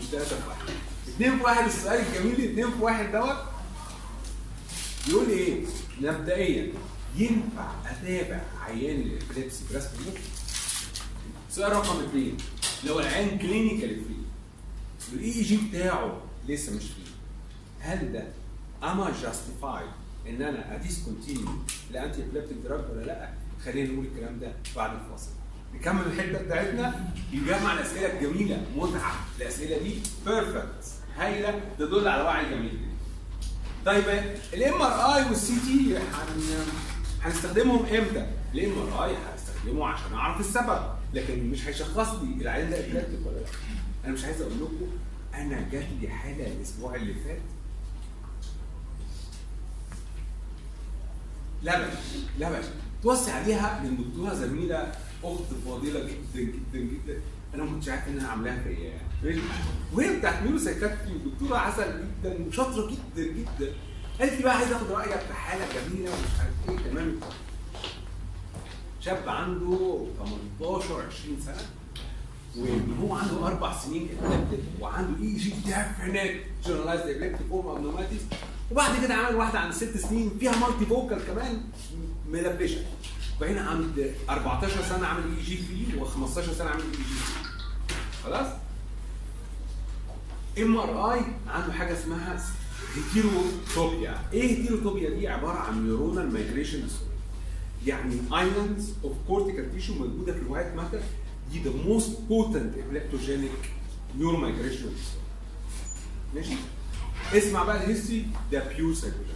مش ثلاثة في واحد اثنين في واحد السؤال الجميل اثنين في واحد دوت يقول إيه؟ مبدئيا ينفع أتابع عيان ال epilepsy برسم؟ سؤال رقم اثنين لو العيان clinical free وال EEG بتاعه لسه مش free هل ده اما justified إن أنا ا discontinue ال antiepileptic drug ولا لأ؟ خلينا نقول الكلام ده بعد الفاصل. نكمل الحته بتاعتنا. يجمع الأسئلة الجميلة متعة. الأسئلة دي perfect هايلة. تدل على وعي جميل. طيب ال MRI وال CT هنستخدمهم إمتى؟ ال MRI هستخدمه عشان أعرف السبب لكن مش هيشخص لي العيان ده epileptic ولا لأ. أنا مش عايز أقول لكم أنا جات لي حالة الأسبوع اللي فات. لبن لبن توصي عليها من دكتورة زميلة أخت فاضلة جدا جدا جدا. أنا ما كنتش عارف انها عاملاها فيا يعني ماشي؟ وهي بتاعت ميرو سايكاتري دكتوره عسل جدا وشاطرة جدا جدا. قالت لي بقى عايز آخد رأيك في حالة جميلة ومش عارف إيه. تمام؟ شاب عنده 18 20 سنة وهو عنده أربع سنين ابليبتيك وعنده اي جي ديفينيت جنرالايزد ابليبتيك فورم ابنوماتيز وبعد كده عمل واحدة عند ست سنين فيها مالتي فوكال كمان ملبشه وبعدين عند 14 سنة عمل اي جي فري و15 سنة عمل اي جي خلاص؟ ام ار اي عنده حاجة اسمها هيتيروتوبيا إيه هيتيروتوبيا دي؟ عبارة عن نيورونال مايجريشن يعني ايلاندز اوف كورتيكال تيشو موجودة في الوايت ماتر. دي ذا موست بوتنت ابليبتوجينيك نيورو مايجريشن ماشي؟ اسمع بقى الهيستوري ده بيور سايكوجينيك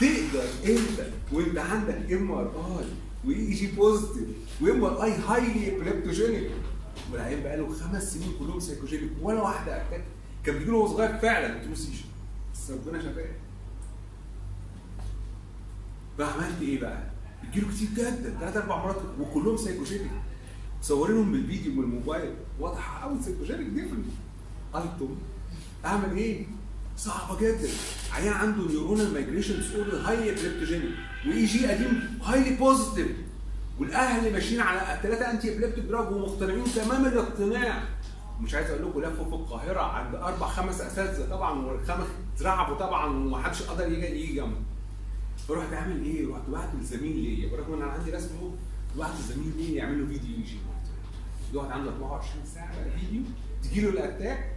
تقدر انت وانت عندك ام ار اي واي جي بوزيتيف وام ار اي هايلي ابليبتوجينيك والعيان بقى له خمس سنين كلهم سايكوجينيك ولا واحدة اتاك كان بيجي له وهو صغير فعلا تروسيشن بس ربنا شفاه. بقى عملت إيه بقى؟ بيجيله كتير جدا ثلاث أربع مرات وكلهم سايكوجينيك مصورينهم بالفيديو من الموبايل واضحة قوي psychogenic different قلتم أعمل إيه؟ صعبة جدا. عيان عنده neuronal migration disorder highly epileptogenic و EEG قديم highly positive والأهل ماشيين على ثلاثة antiepileptic drug ومقتنعين تمام الاقتناع. مش عايز أقول لكم لفوا في القاهرة عند أربع خمس أساتذة طبعا والخمس اترعبوا طبعا ومحدش قدر يجي يجي جنبه. فرحت عامل إيه؟ رحت بعت لزميل ليا. برغم ان أنا عندي رسم أهو. بعت لزميل ليا يعمل له فيديو يجي يقعد عنده 24 ساعة بقى فيديو تجي له ال attack.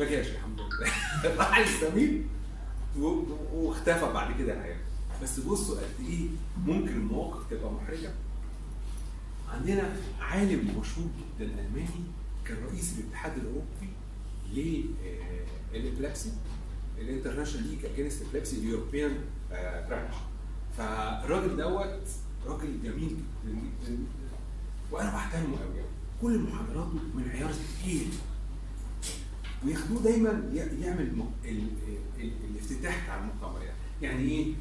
ما جاش الحمد لله. راح الزميل و- واختفى بعد كده العيان. بس بصوا قد إيه ممكن المواقف تبقى محرجة. عندنا عالم مشهور جدا ألماني كان رئيس الاتحاد الأوروبي لل epilepsy ال International League Against Epilepsy ال European branch فالراجل دوت راجل جميل جدا. وأنا بحترمه قوي. كل محاضراته من عيار تقيل. وياخدوه دايما يعمل الافتتاح بتاع المؤتمر يعني. يعني إيه؟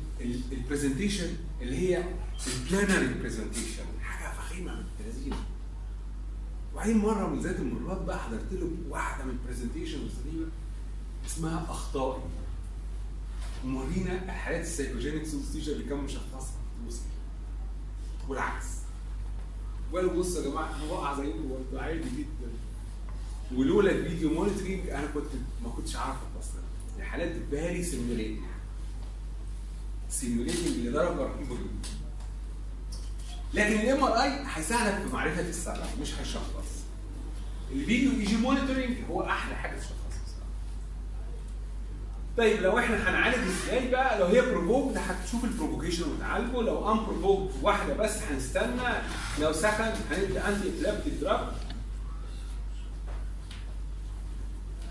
ال presentation اللي هي ال plenary presentation حاجة فخيمة من التلازيم. وبعدين مرة من ذات المرات بقى حضرت له واحدة من ال presentation غريبه اسمها اخطائي ومورينا الحالات السايكوجينيك سوستيشن اللي كان مشخصها. والعكس. وقالوا بصوا يا جماعة أنا واقع زيكم برضه عادي جدا. ولولا الفيديو مونيتورنج أنا كنت ما كنتش عارف أصلا. الحالات فيري سيميوليتنج سيميوليتنج لدرجة رهيبة. جدا لكن الام ار اي هيساعدك في معرفة السبب مش هيشخص. ال video EEG monitoring هو أحلى حاجة تشخص طيب لو إحنا هنعالج إزاي بقى؟ لو هي provoked هتشوف ال provocation وتعالجه. لو unprovoked واحدة بس هنستنى. لو second هندي antiepileptic drug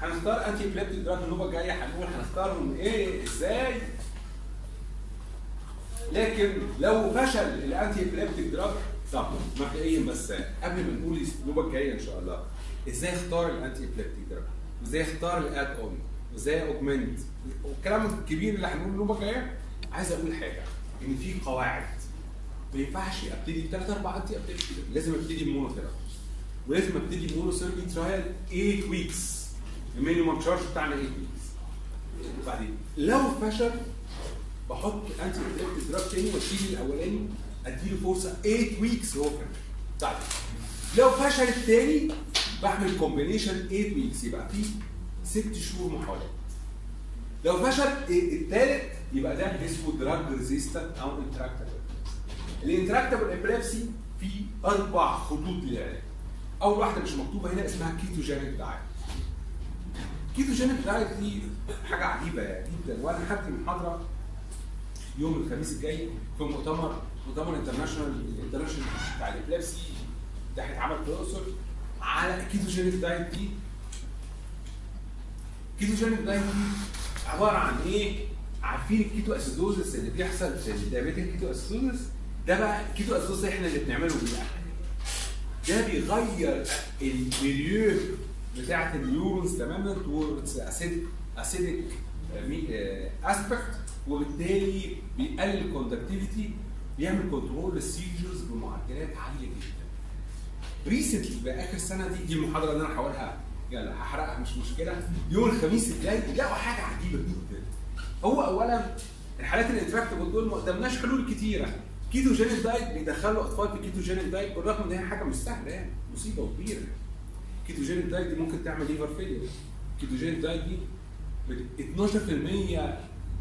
هنختار antiepileptic drug النوبه الجايه هنقول هنختارهم إيه؟ إزاي؟ لكن لو فشل ال antiepileptic drug طب مبدئيا بس قبل ما نقول النوبه الجايه إن شاء الله إزاي اختار ال antiepileptic drug وازاي اختار ال add-on وازاي augment والكلام الكبير اللي هنقوله النوبه الجايه عايز أقول حاجة إن في قواعد ما ينفعش أبتدي بثلاث أربع antiepileptic لازم أبتدي ب monotherapy ولازم أبتدي ب monotherapy trial 8 weeks ال minimum charge بتاعنا 8 weeks وبعدين لو فشل بحط antiepileptic drug تاني وأشيل الأولاني أديله فرصة 8 weeks هو كمان طيب لو فشل التاني بعمل combination 8 weeks يبقى في ست شهور محاولات لو فشل الثالث يبقى ده اسمه drug resistant أو intractable ال intractable epilepsy في أربع خطوط للعلاج. أول واحدة مش مكتوبة هنا اسمها ketogenic diet ketogenic diet دي حاجة عجيبة يعني جدا وأنا هدي محاضره يوم الخميس الجاي في مؤتمر مؤتمر international ال international بتاع ال epilepsy ده هيتعمل في الأقصر على ال ketogenic diet دي. ال ketogenic diet دي عبارة عن إيه؟ عارفين ال ketoacidosis اللي بيحصل في ال diabetic ketoacidosis ده بقى ال ketoacidosis إحنا اللي بنعمله بالاكل ده بيغير ال milieu بتاعت ال neurons تماما towards acidic acidic aspect وبالتالي بيقلل ال conductivity بيعمل control لل seizures بمعدلات عالية جدا. recently بقى آخر السنة دي دي المحاضره اللي أنا هقولها يلا هحرقها مش مشكلة يوم الخميس الجاي لقوا حاجة عجيبة جدا. هو اولا الحالات ال intractable دول ما قدامناش حلول كتيرة. ketogenic diet بيدخلوا أطفال في ketogenic diet بالرغم إن هي حاجة مش سهلة يعني مصيبة كبيره. ketogenic diet دي ممكن تعمل liver failure. ketogenic diet دي 12%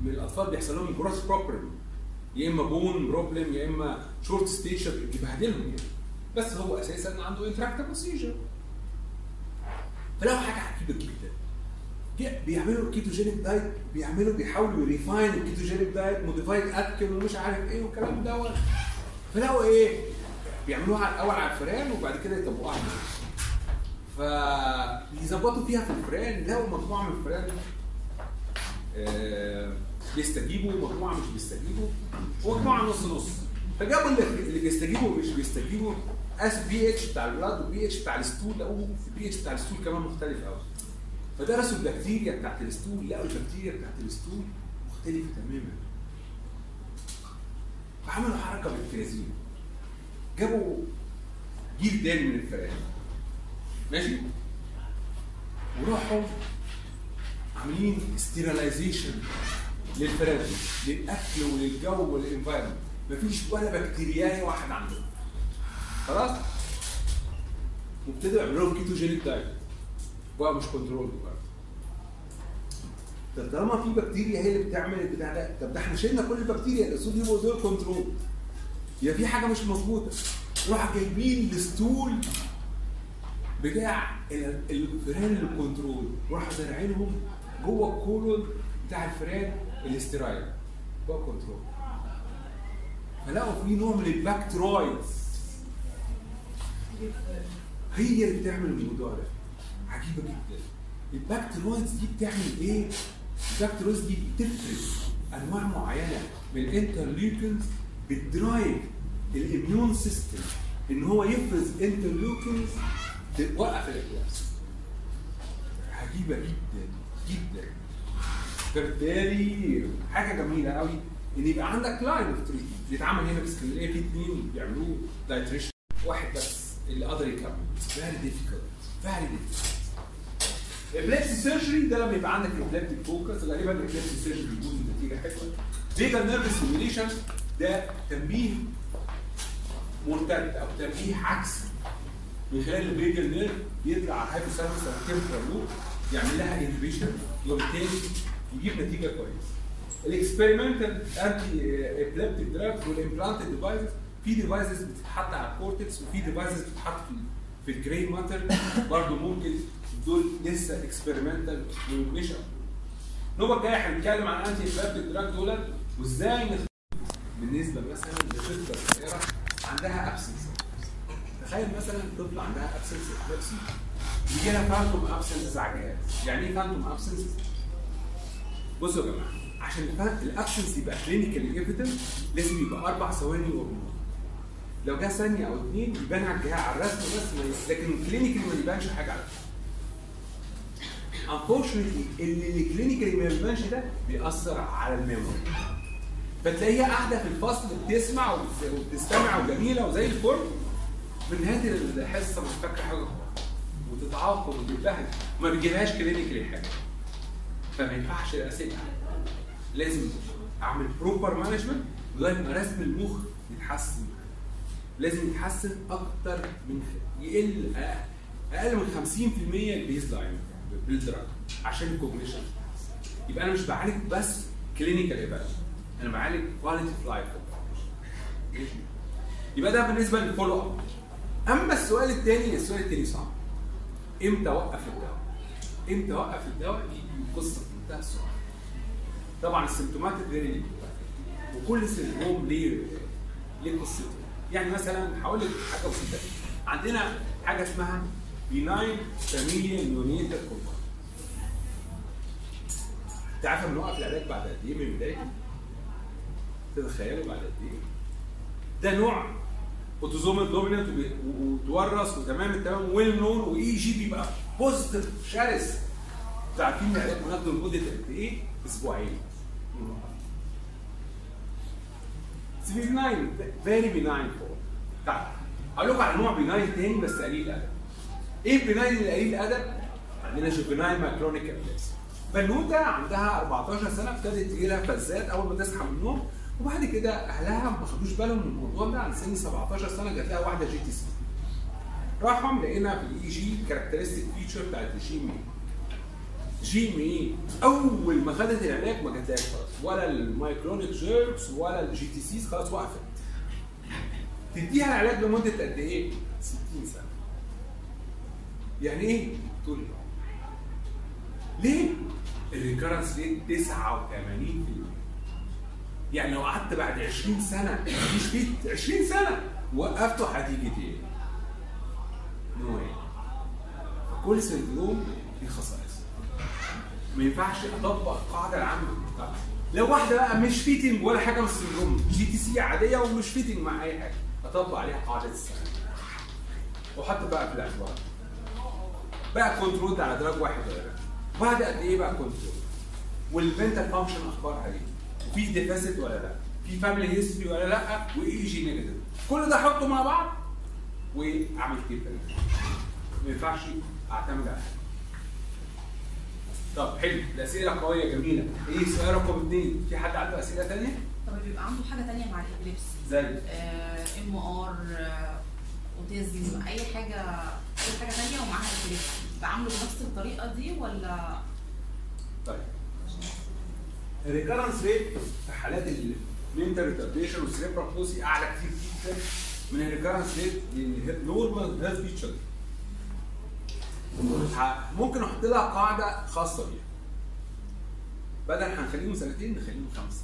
من الأطفال بيحصل لهم growth problem يا إما bone problem يا إما short stature بيبهدلهم يعني. بس هو أساسا عنده intractable seizure فلو حاجة عجيبة جدا. بيعملوا ketogenic diet بيعملوا بيحاولوا ي refine ال ketogenic diet modified Atkins ومش عارف إيه والكلام دوت. فلقوا إيه؟ بيعملوها الأول على الفئران وبعد كده يطبقوها على الناس فبيظبطوا فيها في الفئران لقوا مجموعة من الفئران آه، بيستجيبوا ومجموعه مش بيستجيبوا ومجموعة نص نص. فجابوا اللي, بيستجيبوا ومش بيستجيبوا قاسوا البي اتش بتاع ال blood والبي اتش بتاع ال stool لقوا البي اتش بتاع ال stool كمان مختلف قوي فدرسوا البكتيريا بتاعت ال stool لقوا البكتيريا بتاعت ال stool مختلفة تماما. فعملوا حركة بالكرازين جابوا جيل تاني من الفئران ماشي. وراحوا عاملين sterilization للفئران دي، للأكل وللجو ولل environment مفيش ولا بكتيريايه واحد عندهم. خلاص؟ وابتدوا يعملوا لهم ketogenic diet بقى مش control بقى طب طالما في بكتيريا هي اللي بتعمل البتاع ده طب ده إحنا شلنا كل البكتيريا الاسود يبقوا دول control يبقى في حاجة مش مظبوطة. راح جايبين ال stool بتاع ال- الفئران ال control راح زارعينهم جوه ال colon بتاع الفئران ال sterile جوه control فلقوا في نوع من ال Bacteroides هي اللي بتعمل الموضوع ده. عجيبة جدا. ال Bacteroides دي بتعمل إيه؟ ال Bacteroides دي بتفرز أنواع معينة من ال interleukins بت drive ال immune system. إن هو يفرز interleukins توقف ال epilepsy عجيبة جدا جدا. فبالتالي حاجة جميلة قوي. إن يبقى عندك line of treatment بيتعمل هنا في اسكندرية في اثنين بيعملوه dietitian واحد بس اللي قدر يكمل. very difficult very difficult ال epilepsy surgery ده لما يبقى عندك ال epileptic focus غالبا ال epilepsy surgery بيكون النتيجة حلوة. vagus nerve stimulation ده تنبيه مرتد أو تنبيه عكسي من خلال nerve يطلع على ال hypothalamus أو ال temporal lobe يعمل لها inhibition وبالتالي يجيب نتيجة كويسة. ال experimental antiepileptic drugs وال implanted devices في devices بتتحط على ال cortex وفي devices بتتحط في ال gray matter برضه ممكن دول لسه experimental مش النوبه الجايه هنتكلم عن antiepileptic drug دول وازاي بالنسبة مثلا لطفلة صغيرة عندها absence تخيل مثلا طفله عندها absence epilepsy يجي لها phantom absence على الجهاز يعني إيه phantom absence؟ بصوا يا جماعة عشان ال absence يبقى clinical evident لازم يبقى أربع ثواني ومنور لو جه ثانية أو اثنين يبان على الجهاز على الرسم بس لكن clinically ما يبانش حاجة على unfortunately اللي ال clinically ما يبانش ده بيأثر على ال memory. فتلاقيها قاعدة في الفصل بتسمع وبت- وبتستمع وجميلة وزي الفل. من نهايه الحصة مش فاكرة حاجة خالص. وتتعاقب وتتبهدل ما بيجيلهاش clinically حاجة. فما ينفعش أسيبها. لازم أعمل proper management لغاية ما رسم المخ يتحسن. لازم يتحسن أكتر من يقل أقل من 50% البيز لاين بالدراج عشان ال cognition يبقى أنا مش بعالج بس clinical evaluation أنا بعالج quality of life يبقى ده بالنسبة لل follow up أما السؤال الثاني السؤال الثاني صعب إمتى اوقف الدواء؟ إمتى اوقف الدواء؟ دي قصه في منتهى السرعة. طبعا ال symptoms vary وكل syndrome ليه ليه قصته. يعني مثلا هقول لك حاجة بسيطة عندنا حاجة اسمها benign familial neonatal convulsions. أنت عارفه بنوقف العلاج بعد قد إيه من بدايته؟ تتخيلوا بعد قد إيه؟ ده نوع autosomal dominant وتورث وتمام التمام well known و EEG بيبقى positive شرس أنتوا عارفين العلاج بناخده لمدة قد إيه؟ أسبوعين. Benign, very benign form. طيب هقول لكم على نوع benign تاني بس قليل ادب. إيه ال benign اللي قليل ادب؟ عندنا juvenile myoclonic epilepsy. بنوتة عندها 14 سنة ابتدت تجي لها فزات أول ما تصحى من النوم وبعد كده أهلها ما خدوش بالهم من الموضوع ده عن سن 17 سنة جات لها واحدة GTC. راحوا لقينا في ال EEG characteristic feature بتاعت ال JME. JME أول ما خدت العلاج ما جاتلهاش خلاص ولا ال myoclonic jerks ولا ال GTCs خلاص وقفت. تديها العلاج لمدة قد إيه؟ 60 سنة. يعني إيه؟ طول العمر. ليه؟ ال recurrence rate 89% يعني لو قعدت بعد 20 سنة مفيش fit 20 سنة. وقفته هتيجي تاني واي كل syndrome ليه خصائص. ما ينفعش أطبق القاعده العامه طب لو واحدة بقى مش fitting ولا حاجة من ال syndrome GTC عادية ومش fitting مع أي حاجة. أطبق عليها قاعدة السنة. وحط بقى في الاعتبار بقى control على drug واحد ولا لا؟ بعد قد إيه بقى control وال mental function أخبارها إيه؟ وفي deficit ولا لا في family history ولا لا و EEG negative كل ده احطه مع بعض واعمل كده ما ينفعش اعتمد على حاجة طب حلو الاسئله قويه جميله إيه السؤال رقم اثنين في حد عنده اسئله ثانية طب بيبقى عنده حاجة تانية مع ال epilepsy زي. MR autism أي حاجة أي حاجة تانية ومعاها epilepsy بعمله بنفس الطريقة دي ولا؟ طيب. ال recurrence rate في حالات ال mental retardation وال cerebral palsy أعلى كتير جدا من ال recurrence rate لل normal healthy patient ممكن أحط لها قاعدة خاصة بيها. بدل هنخليهم سنتين نخليهم خمسة.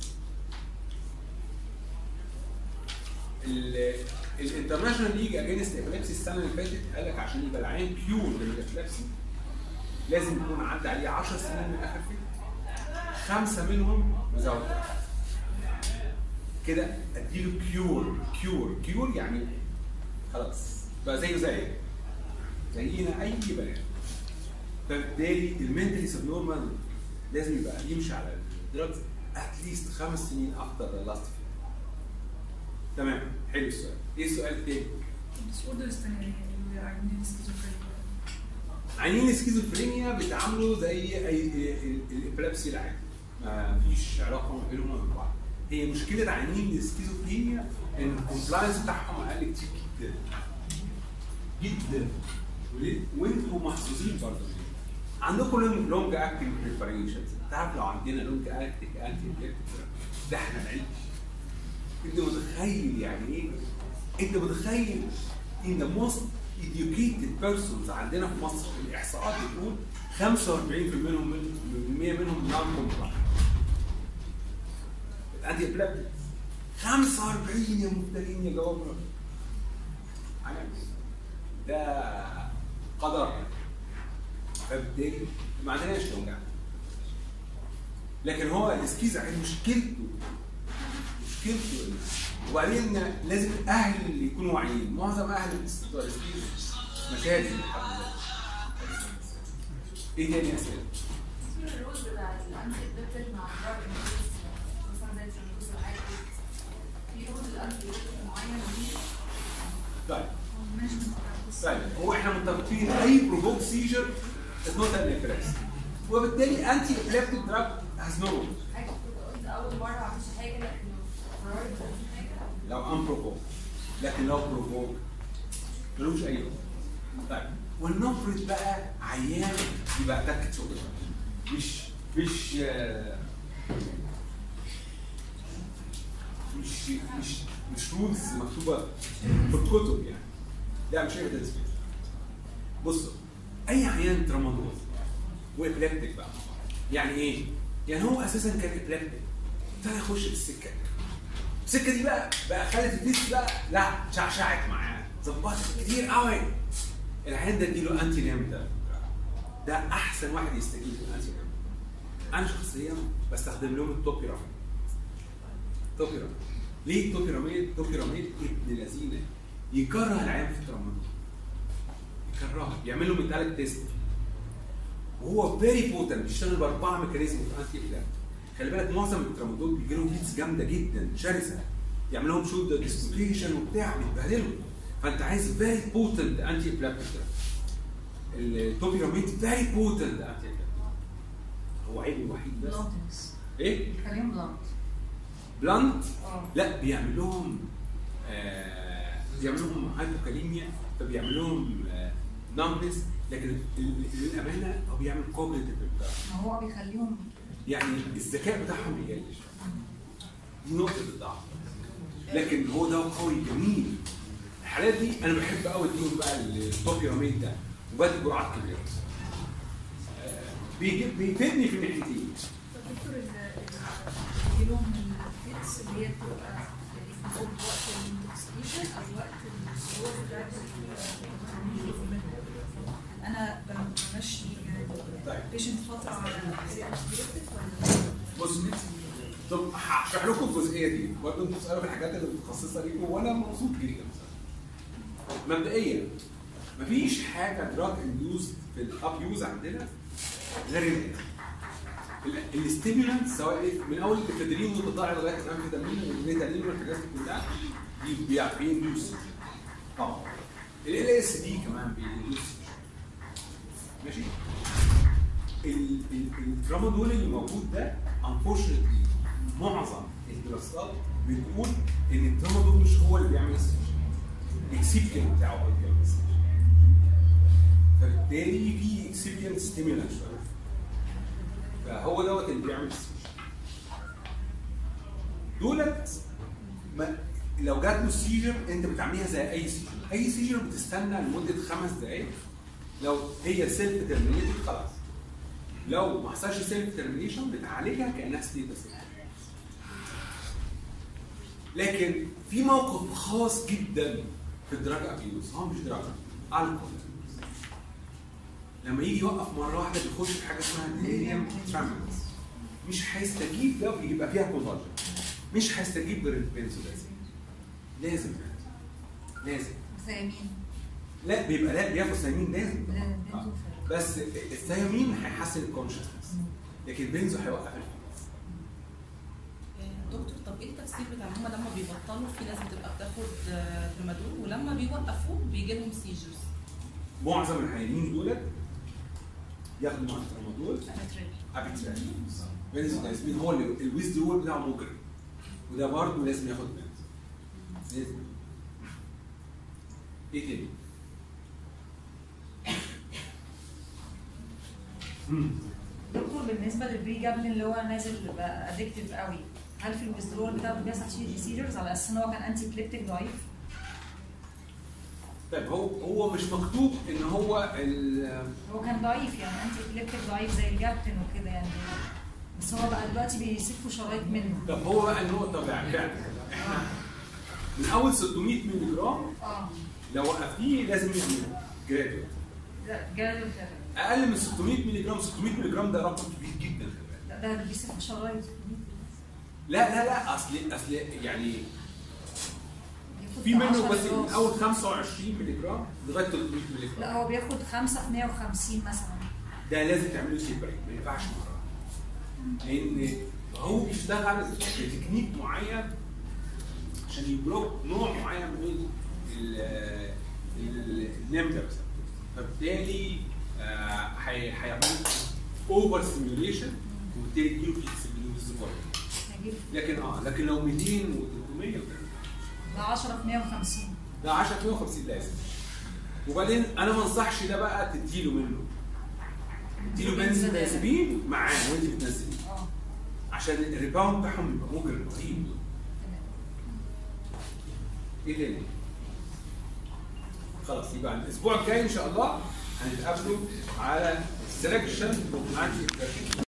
ال International League Against Epilepsy السنة اللي فاتت قال لك عشان يبقى العيان cured لل epilepsy لازم يكون عدى عليه 10 سنين من اخر فيلم خمسة منهم مزود. كده أديله cure cure cure يعني خلاص. بقى زيه زي. زينا أي بني. فبالتالي ال mentally subnormal لازم يبقى يمشي على ال drugs at least خمس سنين after the last تمام. حلو السؤال. إيه السؤال اللي عايزين السكيزوفرينيا عيانين السكيزوفرينيا بيتعاملوا زي ال epilepsy العادي. ما فيش علاقه ما بينهم وبين بعض. هي مشكلة عيانين السكيزوفرينيا إن ال compliance بتاعهم أقل كتير جدا. جدا؟ وانتوا محظوظين برضه. عندكم long acting preparations تعرف لو عندنا long acting anti ده إحنا نعيش. أنت متخيل يعني إيه؟ أنت متخيل إن most educated persons عندنا في مصر الإحصاءات بتقول 45% منهم من منهم non compliant الانتي ابلابتيك 45 يا مبتدئين يا جواب. ده قدر. فبالتالي ما عندناش توجع لكن هو السكيز مشكلته. مشكلته وبعدين لازم الأهل اللي يكونوا واعيين. معظم أهل السكيز مشاكل. إيه تاني اسئله؟ طيب. طيب هو إحنا متفقين أي provoked seizure is not an epilepsy وبالتالي anti epileptic drug has no role اول مره عملش حاجة لكن لو unprovoked لكن لو provoked ملوش أي role طيب. ولنفرض بقى عيان يبقى اتاكد شغل مش مش مش مش مش رولز مكتوبة في الكتب يعني. لا مش ايفيدنس بصوا أي عيان ترامادول وابلكتيك بقى. يعني إيه؟ يعني هو أساسا كان ابلكتيك ابتدى يخش في السكة. السكة دي بقى بقى خلت الفيس بقى لا شعشعت معاه. ظبطت كتير قوي. العيان ده اديله انتي نيم ده ده أحسن واحد يستجيب للانتي نيم أنا شخصيا بستخدم لهم ال topiramate. topiramate ليه ال topiramate؟ topiramate ابن لذينة. يكره العيان في الترامادول يكرهه. يعمل له metallic taste وهو very potent بيشتغل بأربعة mechanism في انتي ايلان خلي بالك معظم الترامادول بيجي لهم fits جامدة جدا شرسة. يعمل لهم shoulder dislocation وبتاع بيتبهدلوا فانت عايز very potent anti epileptic ال topiramate very potent anti هو عيب الوحيد بس. إيه؟ خليهم blunt blunt لا بيعمل لهم آه بيعمل لهم hypokalemia فبيعمل لهم numbness لكن ال- للامانه هو بيعمل cognitive ما هو بيخليهم يعني الذكاء بتاعهم بيقل دي نقطه الضعف لكن هو ده قوي جميل. الحالات دي أنا بحب قوي اديهم بقى ال topiramate ده وبدي جرعات كبيرة آه، بيجي- بيفيدني في الناحيتين دكتور اللي لهم ال fits اللي هي بتبقى وقت ال intoxication أو وقت الدور بتاعت أنا بمشي. ال patient فتره على بص طب هشرح لكم الجزئية دي برضه أنتوا بتسألوا في الحاجات اللي متخصصة ليكم وأنا مبسوط جدا. مبدئيا مفيش حاجة drug induced في ال abuse عندنا غير ال stimulant سواء إيه، من أول الافيدرين والقطاع لغاية الأمفيتامين والميتالين والحاجات دي كلها دي بي- بي induce طبعا ال LSD كمان بي induce ماشي؟ ال- ال- الترامادول اللي موجود ده unfortunately معظم الدراسات بتقول إن الترامادول مش هو اللي بيعمل ال seizure ال excipient بتاعه بيعمل ال seizure فبالتالي في excipient stimulant فهو دوت اللي بيعمل ال seizure دولت ما لو جات له seizure انت بتعمليها زي اي seizure اي seizure بتستنى لمده خمس دقائق لو هي self terminated خلاص لو ما حصلش self termination بتعالجها كانها status لكن في موقف خاص جدا في ال drug abuse هو مش drug الكحول لما يجي يوقف مرة واحدة بيخش في حاجة اسمها delirium tremens مش هيستجيب ده ويبقى فيها convulsion مش هيستجيب غير البنزودازين لازم لازم. مش thiamine لا بيبقى لا بياخد thiamine لازم. بس ال thiamine هيحسن ال consciousness لكن ال benzo هيوقف. دكتور طب إيه التفسير بتاع؟ ان هم لما بيبطلوا في ناس بتبقى بتاخد آه، ترمادول ولما بيوقفوه بيجي لهم seizures معظم العيانين دول ياخدوا مع الترامادول ابيترال بنزودازبين هو اللي ال withdrawal بتاعه مجرم. وده برضه لازم ياخد benzo لازم إيه تاني؟ دكتور بالنسبة للبري جابلين اللي هو نازل بقى addictive قوي هل في ال withdrawal بتاعته بيحصل seizures على أساس إن هو كان antiepileptic ضعيف؟ طيب هو هو مش مكتوب إن هو ال- هو كان ضعيف يعني antiepileptic ضعيف زي ال gabapentin وكده يعني. بس هو بقى دلوقتي بيسفوا شرايط منه. طب هو بقى النقطه بقى فعلا. إحنا من أول 600 مللي جرام آه. لو وقفنيه لازم يعمل جاله كده أقل من 600 مللي جرام 600 مللي جرام ده رقم كبير جدا. ده ده بيسف شرايط. لا لا لا أصل أصل يعني في منه 10 بس من. اول 25 مللي جرام لغاية 300 مللي لا جرام هو بياخد خمسة في 150 مثلا. ده لازم تعمله separate ما ينفعش مرة. لأن هو بيشتغل بتكنيك معين عشان ي block نوع معين من ال- ال- ال membranes فبالتالي هي- هيعمل over stimulation وبالتالي flexibility هيجيب لكن آه لكن لو 200 و300 ده 10 في 150 ده 10 150 لازم. وبعدين أنا ما أنصحش ده بقى تديله منه. تديله بنزودازبين معاه وأنت بتنزليه. آه. عشان ال rebound بتاعهم يبقى مجرم رهيب. إيه تاني؟ خلاص يبقى الأسبوع الجاي إن شاء الله هنتقابلوا على السلكشن بتاعت